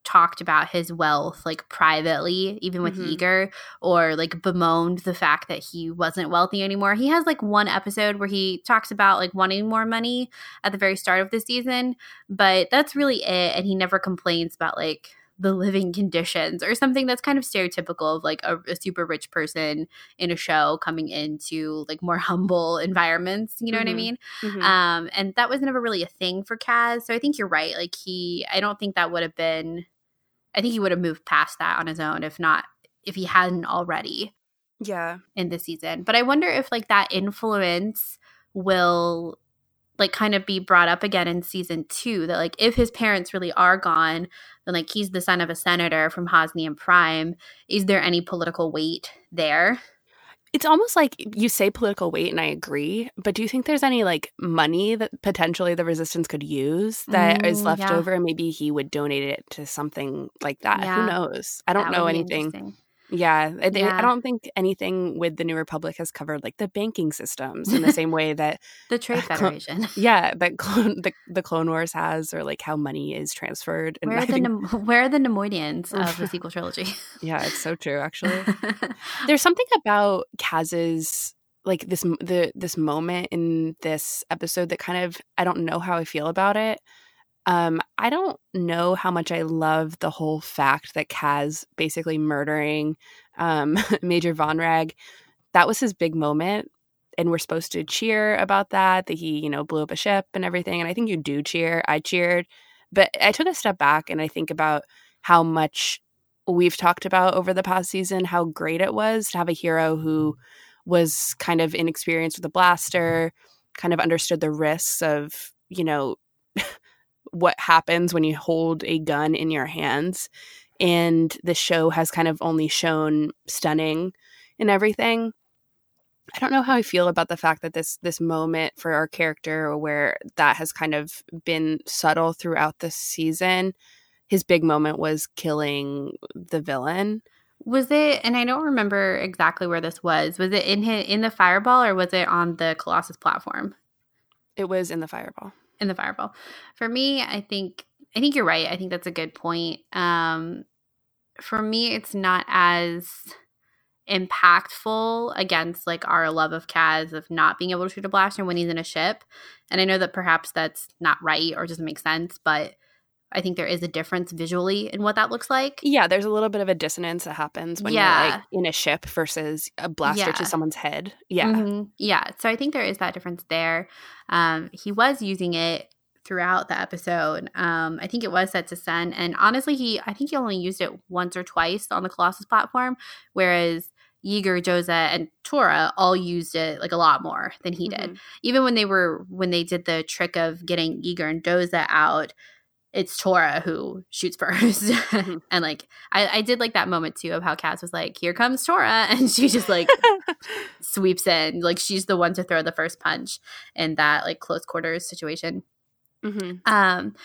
talked about his wealth like privately, even with mm-hmm. Yeager, or like bemoaned the fact that he wasn't wealthy anymore. He has like one episode where he talks about like wanting more money at the very start of the season, but that's really it. And he never complains about like the living conditions or something that's kind of stereotypical of like a, a, super rich person in a show coming into like more *laughs* humble environments you know mm-hmm. what i mm-hmm. mean mm-hmm. um and that was never really a thing for kaz so i think you're right like he i don't think that would have been i think he would have moved past that on his own if not if he hadn't already yeah in the season but i wonder if like that influence will like kind of be brought up again in season two that like if his parents really are gone then like he's the son of a senator from Hosnian Prime is there any political weight there? It's almost like you say political weight and i agree but do you think there's any like money that potentially the resistance could use that mm, is left yeah. over maybe he would donate it to something like that? Yeah. who knows? I don't that know anything yeah, I, yeah. I don't think anything with the New Republic has covered like the banking systems in the same way that *laughs* the Trade uh, Federation. Clone, *laughs* yeah, that clone, the the Clone Wars has, or like how money is transferred. And where are the think, where are the Neimoidians of the *laughs* sequel trilogy? yeah, it's so true. Actually, there's something about Kaz's like this the this moment in this episode that kind of I don't know how I feel about it. Um, I don't know how much I love the whole fact that Kaz basically murdering um, *laughs* Major Vonreg. That was his big moment. And we're supposed to cheer about that, that he, you know, blew up a ship and everything. And I think you do cheer. I cheered. But I took a step back and I think about how much we've talked about over the past season, how great it was to have a hero who was kind of inexperienced with a blaster, kind of understood the risks of, you know, *laughs* what happens when you hold a gun in your hands. And the show has kind of only shown stunning and everything. I don't know how I feel about the fact that this this moment for our character where that has kind of been subtle throughout the season. His big moment was killing the villain. Was it and I don't remember exactly where this was. Was it in his, in the fireball or was it on the Colossus platform? It was in the fireball in the fireball. For me, I think I think you're right. I think that's a good point. Um, for me, it's not as impactful against like our love of Kaz of not being able to shoot a blaster when he's in a ship. And I know that perhaps that's not right or doesn't make sense, but I think there is a difference visually in what that looks like. Yeah, there's a little bit of a dissonance that happens when yeah. you're like in a ship versus a blaster yeah. to someone's head. Yeah. Mm-hmm. Yeah. So I think there is that difference there. Um, he was using it throughout the episode. Um, I think it was set to Sen, and honestly, he I think he only used it once or twice on the Colossus platform, whereas Yeager, Doza, and Torra all used it like a lot more than he did. Mhm. Even when they were when they did the trick of getting Yeager and Doza out, it's Torra who shoots first. Mhm. *laughs* and like I, I did like that moment too of how Kaz was like, Here comes Torra *laughs* and she just like *laughs* sweeps in. Like she's the one to throw the first punch in that like close quarters situation. Mhm. Um,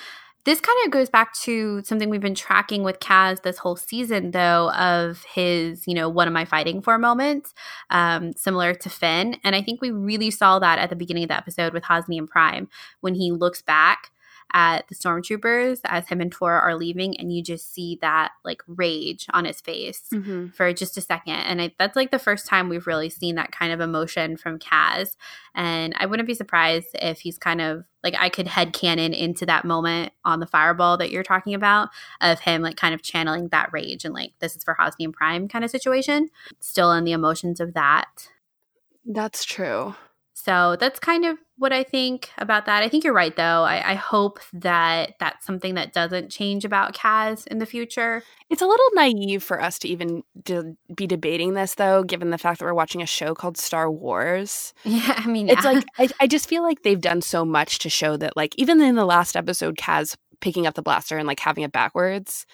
this kind of goes back to something we've been tracking with Kaz this whole season, though, of his, you know, what am I fighting for moments, um, similar to Finn. And I think we really saw that at the beginning of the episode with Hosnian Prime when he looks back at the stormtroopers as him and Torra are leaving, and you just see that like rage on his face Mhm. for just a second. And I, that's like the first time we've really seen that kind of emotion from Kaz. And I wouldn't be surprised if he's kind of like I could head canon into that moment on the fireball that you're talking about of him like kind of channeling that rage and like this is for Hosnian Prime kind of situation. Still in the emotions of that. That's true. So that's kind of what I think about that. I think you're right, though. I, I hope that that's something that doesn't change about Kaz in the future. It's a little naive for us to even de- be debating this, though, given the fact that we're watching a show called Star Wars. *laughs* Yeah, I mean, It's like, *laughs* I, I just feel like they've done so much to show that, like, even in the last episode, Kaz picking up the blaster and, like, having it backwards.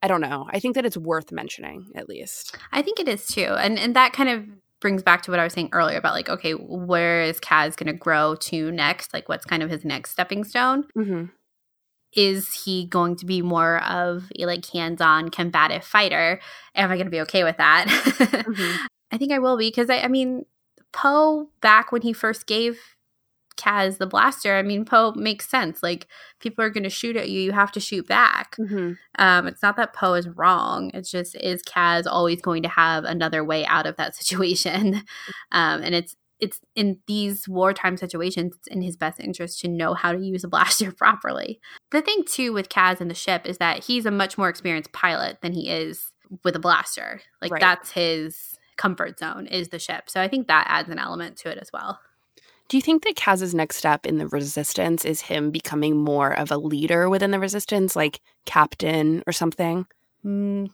I don't know. I think that it's worth mentioning, at least. I think it is too. And and that kind of brings back to what I was saying earlier about like, okay, where is Kaz going to grow to next? Like, what's kind of his next stepping stone? Mm-hmm. Is he going to be more of a like hands-on combative fighter? Am I going to be okay with that? *laughs* Mhm. I think I will be because I, I mean, Poe back when he first gave Kaz the blaster, I mean, Poe makes sense. Like people are going to shoot at you, you have to shoot back. Mm-hmm. Um, it's not that Poe is wrong. It's just is Kaz always going to have another way out of that *laughs* situation? Um, and it's it's in these wartime situations, it's in his best interest to know how to use a blaster *laughs* properly. The thing too with Kaz and the ship is that he's a much more experienced pilot than he is with a blaster. Like Right. that's his comfort zone is the ship. So I think that adds an element to it as well. Do you think that Kaz's next step in the resistance is him becoming more of a leader within the resistance, like captain or something? Mm,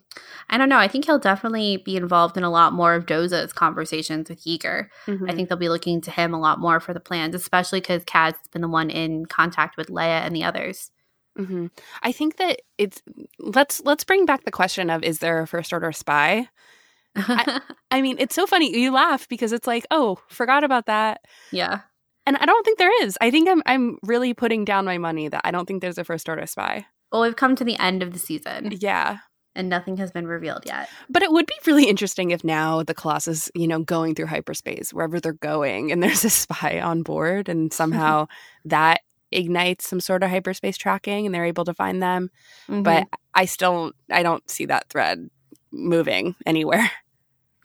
I don't know. I think he'll definitely be involved in a lot more of Doza's conversations with Yeager. Mm-hmm. I think they'll be looking to him a lot more for the plans, especially because Kaz has been the one in contact with Leia and the others. hmm I think that it's let's let's bring back the question of is there a first order spy? *laughs* I mean, it's so funny. You laugh because it's like, oh, forgot about that. yeah. And I don't think there is. I think I'm I'm really putting down my money that I don't think there's a first order spy. Well, we've come to the end of the season Yeah. and nothing has been revealed yet. But it would be really interesting if now the Colossus, you know, going through hyperspace, wherever they're going, and *laughs* there's a spy on board, and somehow *laughs* that ignites some sort of hyperspace tracking and they're able to find them. Mhm. But I still I don't see that thread moving anywhere.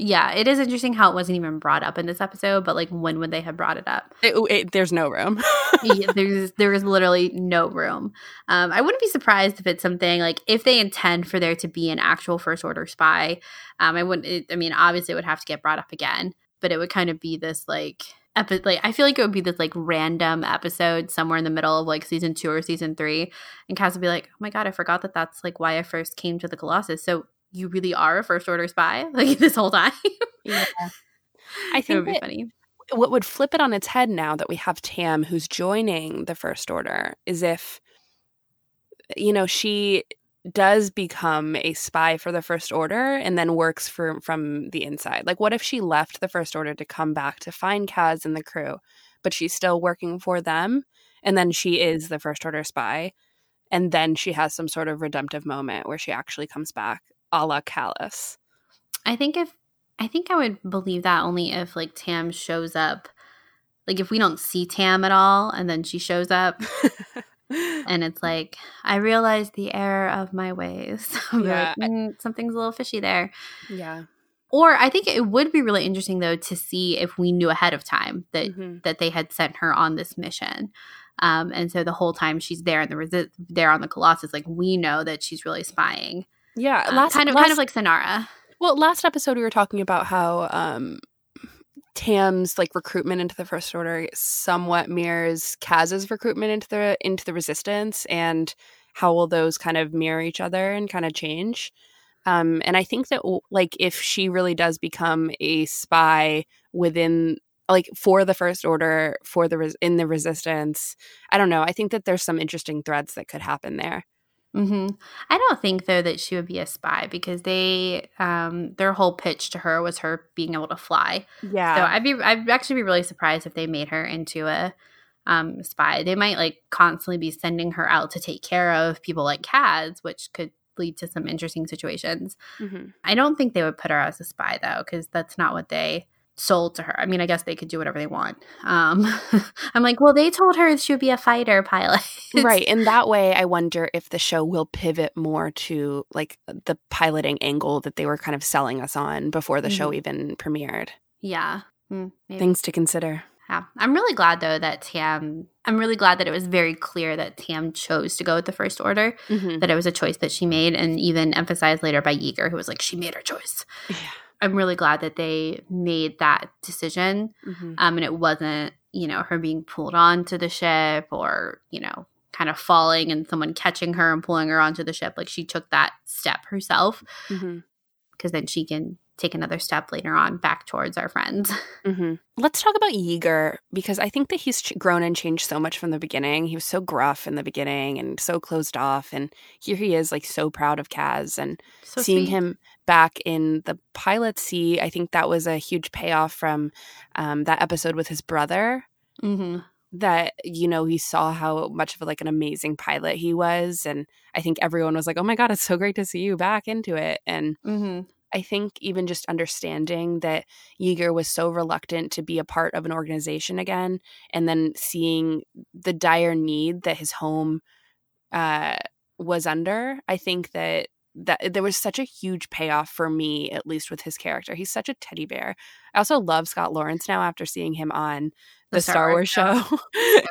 Yeah, it is interesting how it wasn't even brought up in this episode, but like when would they have brought it up? It- it- there's no room. *laughs* yeah, there's there is literally no room. Um, I wouldn't be surprised if it's something like if they intend for there to be an actual first order spy. Um, I wouldn't. It, I mean, obviously, it would have to get brought up again, but it would kind of be this like. Epi- like I feel like it would be this like random episode somewhere in the middle of like season two or season three, and Kaz would be like, "Oh my god, I forgot that that's like why I first came to the Colossus." So you really are a first order spy *laughs* like this whole time. yeah. *laughs* I it think would be funny. what would flip it on its head now that we have Tam who's joining the First Order is if, you know, she does become a spy for the First Order and then works for from the inside. Like, what if she left the First Order to come back to find Kaz and the crew, but she's still working for them, and then she is the First Order spy, and then she has some sort of redemptive moment where she actually comes back, a la Kallus. I think if I think I would believe that only if like Tam shows up. Like if we don't see Tam at all and then she shows up *laughs* and it's like, I realize the error of my ways. *laughs* Yeah. like, "Mm, something's a little fishy there. yeah. Or I think it would be really interesting though to see if we knew ahead of time that Mhm. that they had sent her on this mission. Um, and so the whole time she's there in the resi- there on the Colossus, like we know that she's really spying. Yeah. Uh, last, kind of last, kind of like Synara. Well, last episode we were talking about how um, Tam's like recruitment into the First Order somewhat mirrors Kaz's recruitment into the into the Resistance, and how will those kind of mirror each other and kind of change? Um, and I think that like if she really does become a spy within like for the First Order for the res- in the Resistance, I don't know. I think that there's some interesting threads that could happen there. Hmm I don't think though that she would be a spy because they um their whole pitch to her was her being able to fly. Yeah. So I'd be I'd actually be really surprised if they made her into a um spy. They might like constantly be sending her out to take care of people like Kaz, which could lead to some interesting situations. hmm I don't think they would put her as a spy though, because that's not what they sold to her. I mean, I guess they could do whatever they want. Um, *laughs* I'm like, well, they told her she would be a fighter pilot, right. *laughs* In that way, I wonder if the show will pivot more to like the piloting angle that they were kind of selling us on before the show Mhm. even premiered. Yeah, Mm. Things to consider. Yeah. I'm really glad though that Tam. I'm really glad that it was very clear that Tam chose to go with the First Order. Mm-hmm. That it was a choice that she made, and even emphasized later by Yeager, who was like, she made her choice. Yeah. I'm really glad that they made that decision Mm-hmm. um, and it wasn't you know her being pulled onto the ship or you know kind of falling and someone catching her and pulling her onto the ship like she took that step herself Mm-hmm. because then she can take another step later on back towards our friends *laughs* Mm-hmm. Let's talk about Yeager because I think that he's ch- grown and changed so much from the beginning. He was so gruff in the beginning and so closed off, and here he is, like so proud of Kaz and so seeing sweet. him back in the pilot seat. I think that was a huge payoff from um, that episode with his brother. Mhm. That you know he saw how much of like an amazing pilot he was, and I think everyone was like, "Oh my god, it's so great to see you back into it." And Mhm. I think even just understanding that Yeager was so reluctant to be a part of an organization again, and then seeing the dire need that his home uh, was under, I think that that there was such a huge payoff for me, at least with his character. He's such a teddy bear. I also love Scott Lawrence now after seeing him on the, Star, Wars show. *laughs* so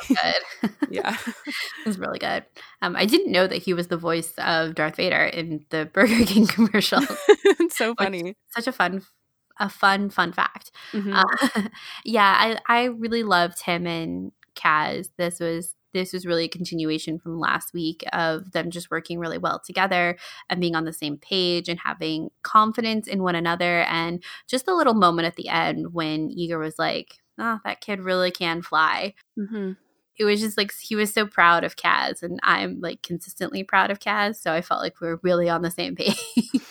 good yeah, *laughs* it was really good um, i didn't know that he was the voice of darth vader in the *laughs* burger king commercial it's so funny. such a fun a fun fun fact Mhm. Uh, yeah, I I really loved him and Kaz. This was this was really a continuation from last week of them just working really well together and being on the same page and having confidence in one another. And just the little moment at the end when Yeager was like, "Oh, that kid really can fly." Mhm. It was just like he was so proud of Kaz, and I'm like consistently proud of Kaz. So I felt like we were really on the same page. *laughs*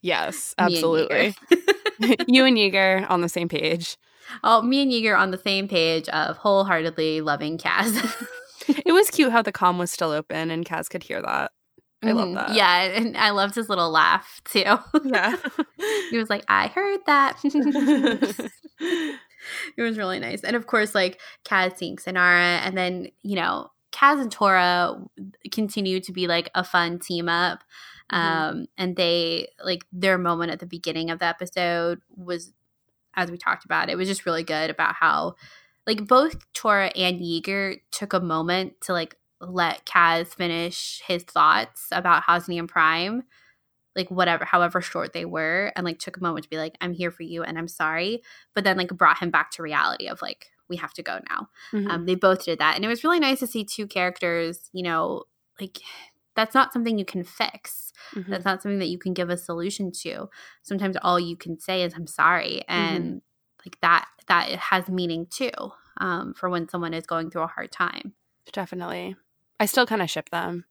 Yes, *laughs* Me and absolutely. *laughs* You and Yeager on the same page. Oh, me and Yeager on the same page of wholeheartedly loving Kaz. It was cute how the comm was still open and Kaz could hear that. I love Mhm. that. Yeah, and I loved his little laugh too. Yeah. he was like, "I heard that." It was really nice, and of course, like Kaz seeing Synara, and then you know, Kaz and Torra continue to be like a fun team up. Mhm. Um, and they like their moment at the beginning of the episode was, as we talked about, it was just really good about how, like, both Torra and Yeager took a moment to like let Kaz finish his thoughts about Hosnian Prime, like whatever, however short they were, and like took a moment to be like, "I'm here for you and I'm sorry," but then like brought him back to reality of like, we have to go now. Mhm. Um, they both did that, and it was really nice to see two characters. You know, like that's not something you can fix. Mhm. That's not something that you can give a solution to. Sometimes all you can say is "I'm sorry," and like that that it has meaning too um, for when someone is going through a hard time. Definitely. I still kind of ship them.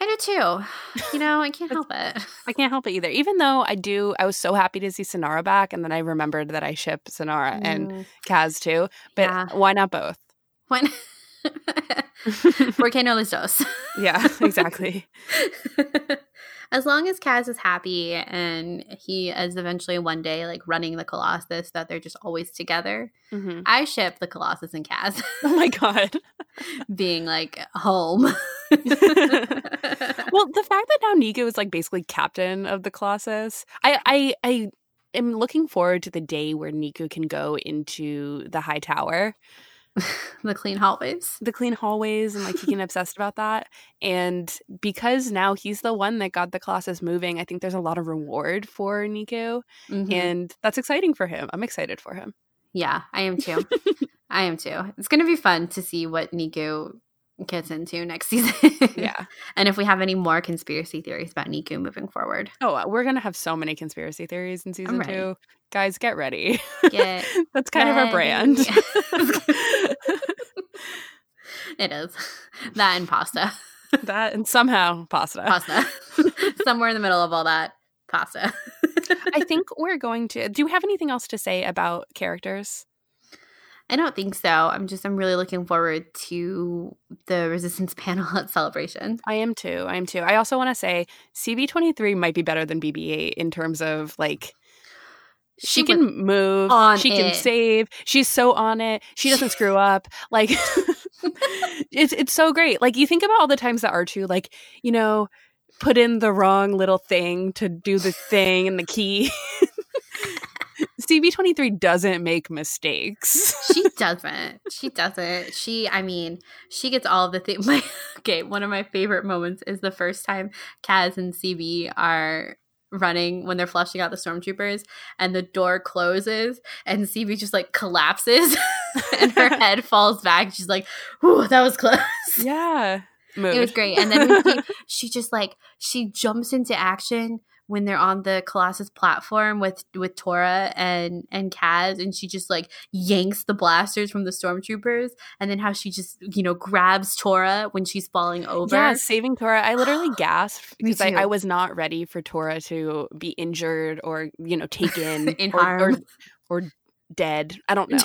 I do too. You know, I can't help it. I can't help it either. Even though I do, I was so happy to see Synara back, and then I remembered that I ship Synara and Mm, Kaz too. But Yeah. why not both? when ¿Por qué no los dos? yeah, exactly. *laughs* as long as Kaz is happy and he is eventually one day like running the Colossus, that they're just always together. hmm I ship the Colossus and Kaz *laughs* Oh my god. *laughs* being like home. well, the fact that now Neeku is like basically captain of the Colossus, I, I, I am looking forward to the day where Neeku can go into the high tower, *laughs* the clean hallways. the clean hallways, and like he *laughs* can obsessed about that. And because now he's the one that got the Colossus moving, I think there's a lot of reward for Neeku, Mhm. and that's exciting for him. I'm excited for him. Yeah, I am too. *laughs* I am too. It's going to be fun to see what Neeku gets into next season. Yeah. and if we have any more conspiracy theories about Neeku moving forward. Oh, uh, we're gonna have so many conspiracy theories in season ready. two. Guys, get ready. Get That's kind of our brand. It is. *laughs* That and pasta. *laughs* that and somehow pasta. Pasta. *laughs* Somewhere in the middle of all that, pasta. I think we're going to. Do you have anything else to say about characters? I don't think so. I'm just I'm really looking forward to the resistance panel at celebration. I am too. I am too. I also want to say CB23 might be better than BB8 in terms of like she, can move, on she can save. She's so on it. She doesn't screw up. Like *laughs* it's it's so great. Like you think about all the times that R2 like, you know, put in the wrong little thing to do the thing and the key. CB23 doesn't make mistakes. she doesn't. She doesn't. She, I mean, she gets all of the things. *laughs* Okay, one of my favorite moments is the first time Kaz and CB are running when they're flushing out the stormtroopers, and the door closes, and CB just like collapses, *laughs* and her *laughs* head falls back. She's like, "Ooh, that was close." yeah. Mood. It was great. And then she just like she jumps into action when they're on the Colossus platform with with Torra and and Kaz, and she just like yanks the blasters from the stormtroopers, and then how she just you know grabs Torra when she's falling over. Yeah, saving Torra. I literally *gasps* gasped because I. I was not ready for Torra to be injured or, you know, taken *laughs* In or, or, or dead. I don't know.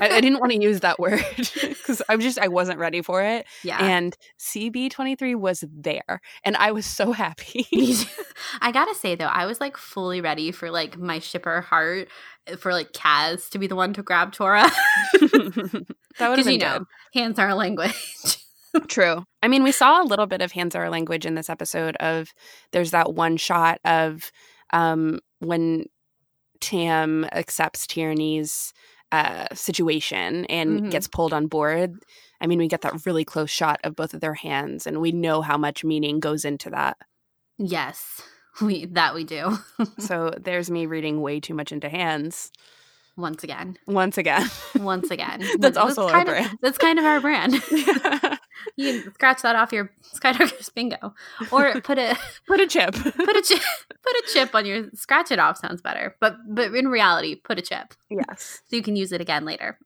I, I didn't want to *laughs* use that word *laughs* because I was just, I wasn't ready for it. yeah. And CB23 was there and I was so happy. *laughs* I gotta say though, I was like fully ready for like my shipper heart uh, for like Kaz to be the one to grab Torra that would have been you know hands are a language. True. I mean, we saw a little bit of hands are language in this episode of there's that one shot of um when Tam accepts Tierny's uh, situation and Mhm. gets pulled on board. I mean, we get that really close shot of both of their hands, and we know how much meaning goes into that. yes, we that we do so there's me reading way too much into hands once again. once again. once again. *laughs* That's also our kind brand. Of, that's kind of our brand. *laughs* you can scratch that off your *laughs* SkyTalkers bingo, or put a *laughs* Put a chip. *laughs* put a chip put a chip on your scratch it off sounds better. But but in reality, put a chip yes. so you can use it again later.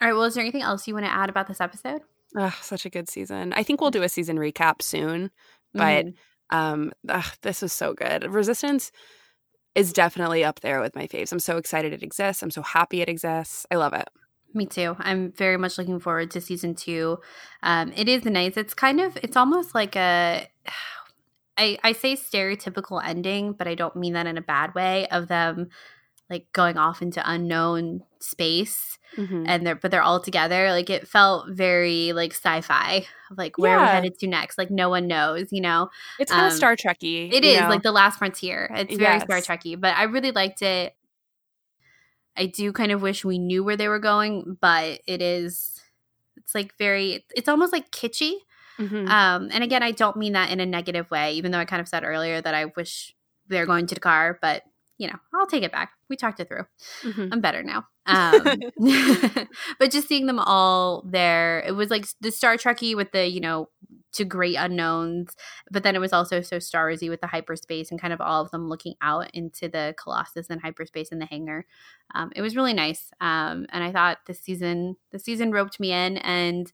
All right. Well, is there anything else you want to add about this episode? Ugh, such a good season. I think we'll do a season recap soon, but Mhm. um, ugh, this was so good. Resistance is definitely up there with my faves. I'm so excited it exists. I'm so happy it exists. I love it. Me too. I'm very much looking forward to season two. Um, it is nice. It's kind of, it's almost like a, *sighs* I, I say stereotypical ending, but I don't mean that in a bad way of them like going off into unknown space Mhm. and they're, but they're all together. Like it felt very like sci-fi, like where Yeah. headed to next. Like no one knows, you know? It's kind of um, Star Trekky. It is know? like the last frontier. It's very Star Yes. Trekky, but I really liked it. I do kind of wish we knew where they were going, but it is. It's like very. It's almost like kitschy. Mhm. Um, and again, I don't mean that in a negative way. Even though I kind of said earlier that I wish they're going to D'Qar, but you know, I'll take it back. We talked it through. Mhm. I'm better now. Um, *laughs* *laughs* but just seeing them all there, it was like the Star Trekky with the you know to great unknowns, but then it was also so Star Warsy with the hyperspace and kind of all of them looking out into the Colossus and hyperspace in the hangar. Um, it was really nice, um, and I thought this season the season roped me in and.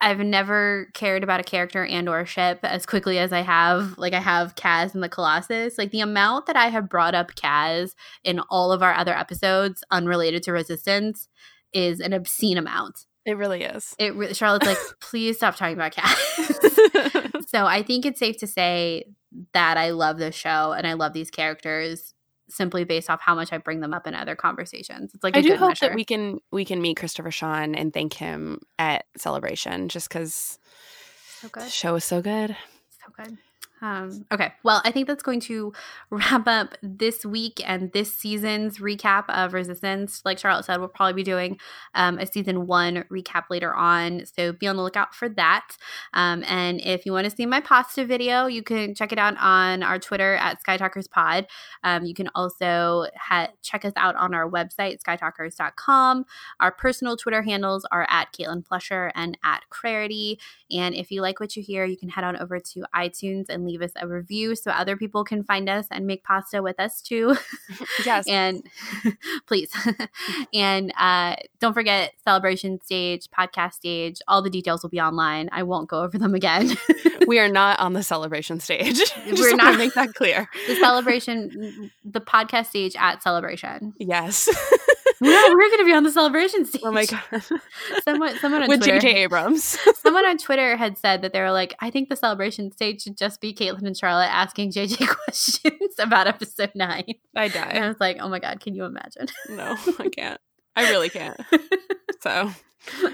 I've never cared about a character and or ship as quickly as I have like I have Kaz and the Colossus. Like the amount that I have brought up Kaz in all of our other episodes unrelated to resistance is an obscene amount. It really is. It really, Charlotte's like, *laughs* please stop talking about Kaz. *laughs* so I think it's safe to say that I love this show and I love these characters simply based off how much I bring them up in other conversations. It's like a I do hope measure. that we can we can meet Christopher Sean and thank him at Celebration just because so the show is so good. so good. Um, okay. Well, I think that's going to wrap up this week and this season's recap of Resistance. Like Charlotte said, we'll probably be doing um, a season one recap later on. So be on the lookout for that. Um, and if you want to see my pasta video, you can check it out on our Twitter at SkyTalkersPod. Um, you can also ha- check us out on our website, skytalkers.com. Our personal Twitter handles are at Caitlin Plusher and at Clarity. And if you like what you hear, you can head on over to iTunes and leave us a review so other people can find us and make pasta with us too. *laughs* Yes. and *laughs* please. *laughs* and uh, don't forget celebration stage, podcast stage. All the details will be online. I won't go over them again. we are not on the celebration stage. We're not. make that clear. the celebration, the podcast stage at celebration. Yes. We're, we're going to be on the celebration stage. *laughs* oh my god. Someone, someone on With Twitter. J.J. Abrams. *laughs* Someone on Twitter *laughs* had said that they were like, I think the celebration stage should just be Caitlin and Charlotte asking JJ questions about episode nine. I And die. I was like, oh my God, can you imagine? No, I can't. I really can't. So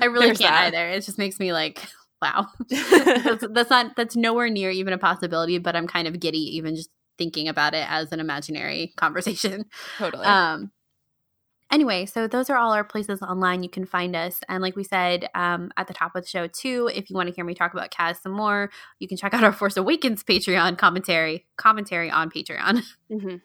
I really can't that. either. It just makes me like, wow. that's, that's not, that's nowhere near even a possibility, but I'm kind of giddy even just thinking about it as an imaginary conversation. totally. Um, anyway, so those are all our places online. You can find us. And like we said um, at the top of the show, too, if you want to hear me talk about Kaz some more, you can check out our Force Awakens Patreon commentary, commentary on Patreon. *laughs* hmm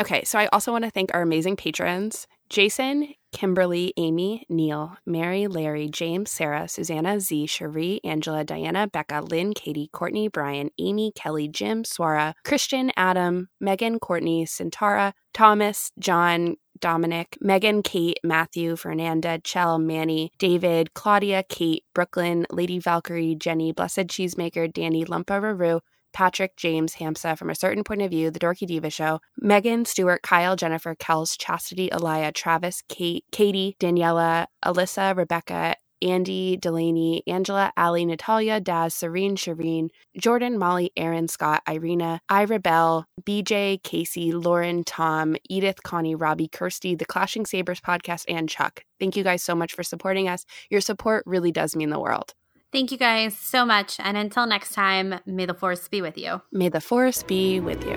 Okay, so I also want to thank our amazing patrons Jason, Kimberly, Amy, Neil, Mary, Larry, James, Sarah, Susanna, Z, Cherie, Angela, Diana, Becca, Lynn, Katie, Courtney, Brian, Amy, Kelly, Jim, Swara, Christian, Adam, Megan, Courtney, Centaura, Thomas, John, Dominic, Megan, Kate, Matthew, Fernanda, Chell, Manny, David, Claudia, Kate, Brooklyn, Lady Valkyrie, Jenny, Blessed Cheesemaker, Danny, Lumpa Ruru, Patrick, James, Hamsa, From a Certain Point of View, The Dorky Diva Show, Megan, Stuart, Kyle, Jennifer, Kels, Chastity, Elia, Travis, Kate, Katie, Daniela, Alyssa, Rebecca, Andy, Delaney, Angela, Ali, Natalia, Daz, Serene, Shireen, Jordan, Molly, Aaron, Scott, Irina, Ira Bell, BJ, Casey, Lauren, Tom, Edith, Connie, Robbie, Kirsty, the Clashing Sabers podcast, and Chuck. Thank you guys so much for supporting us. Your support really does mean the world. Thank you guys so much. And until next time, may the Force be with you. May the force be with you.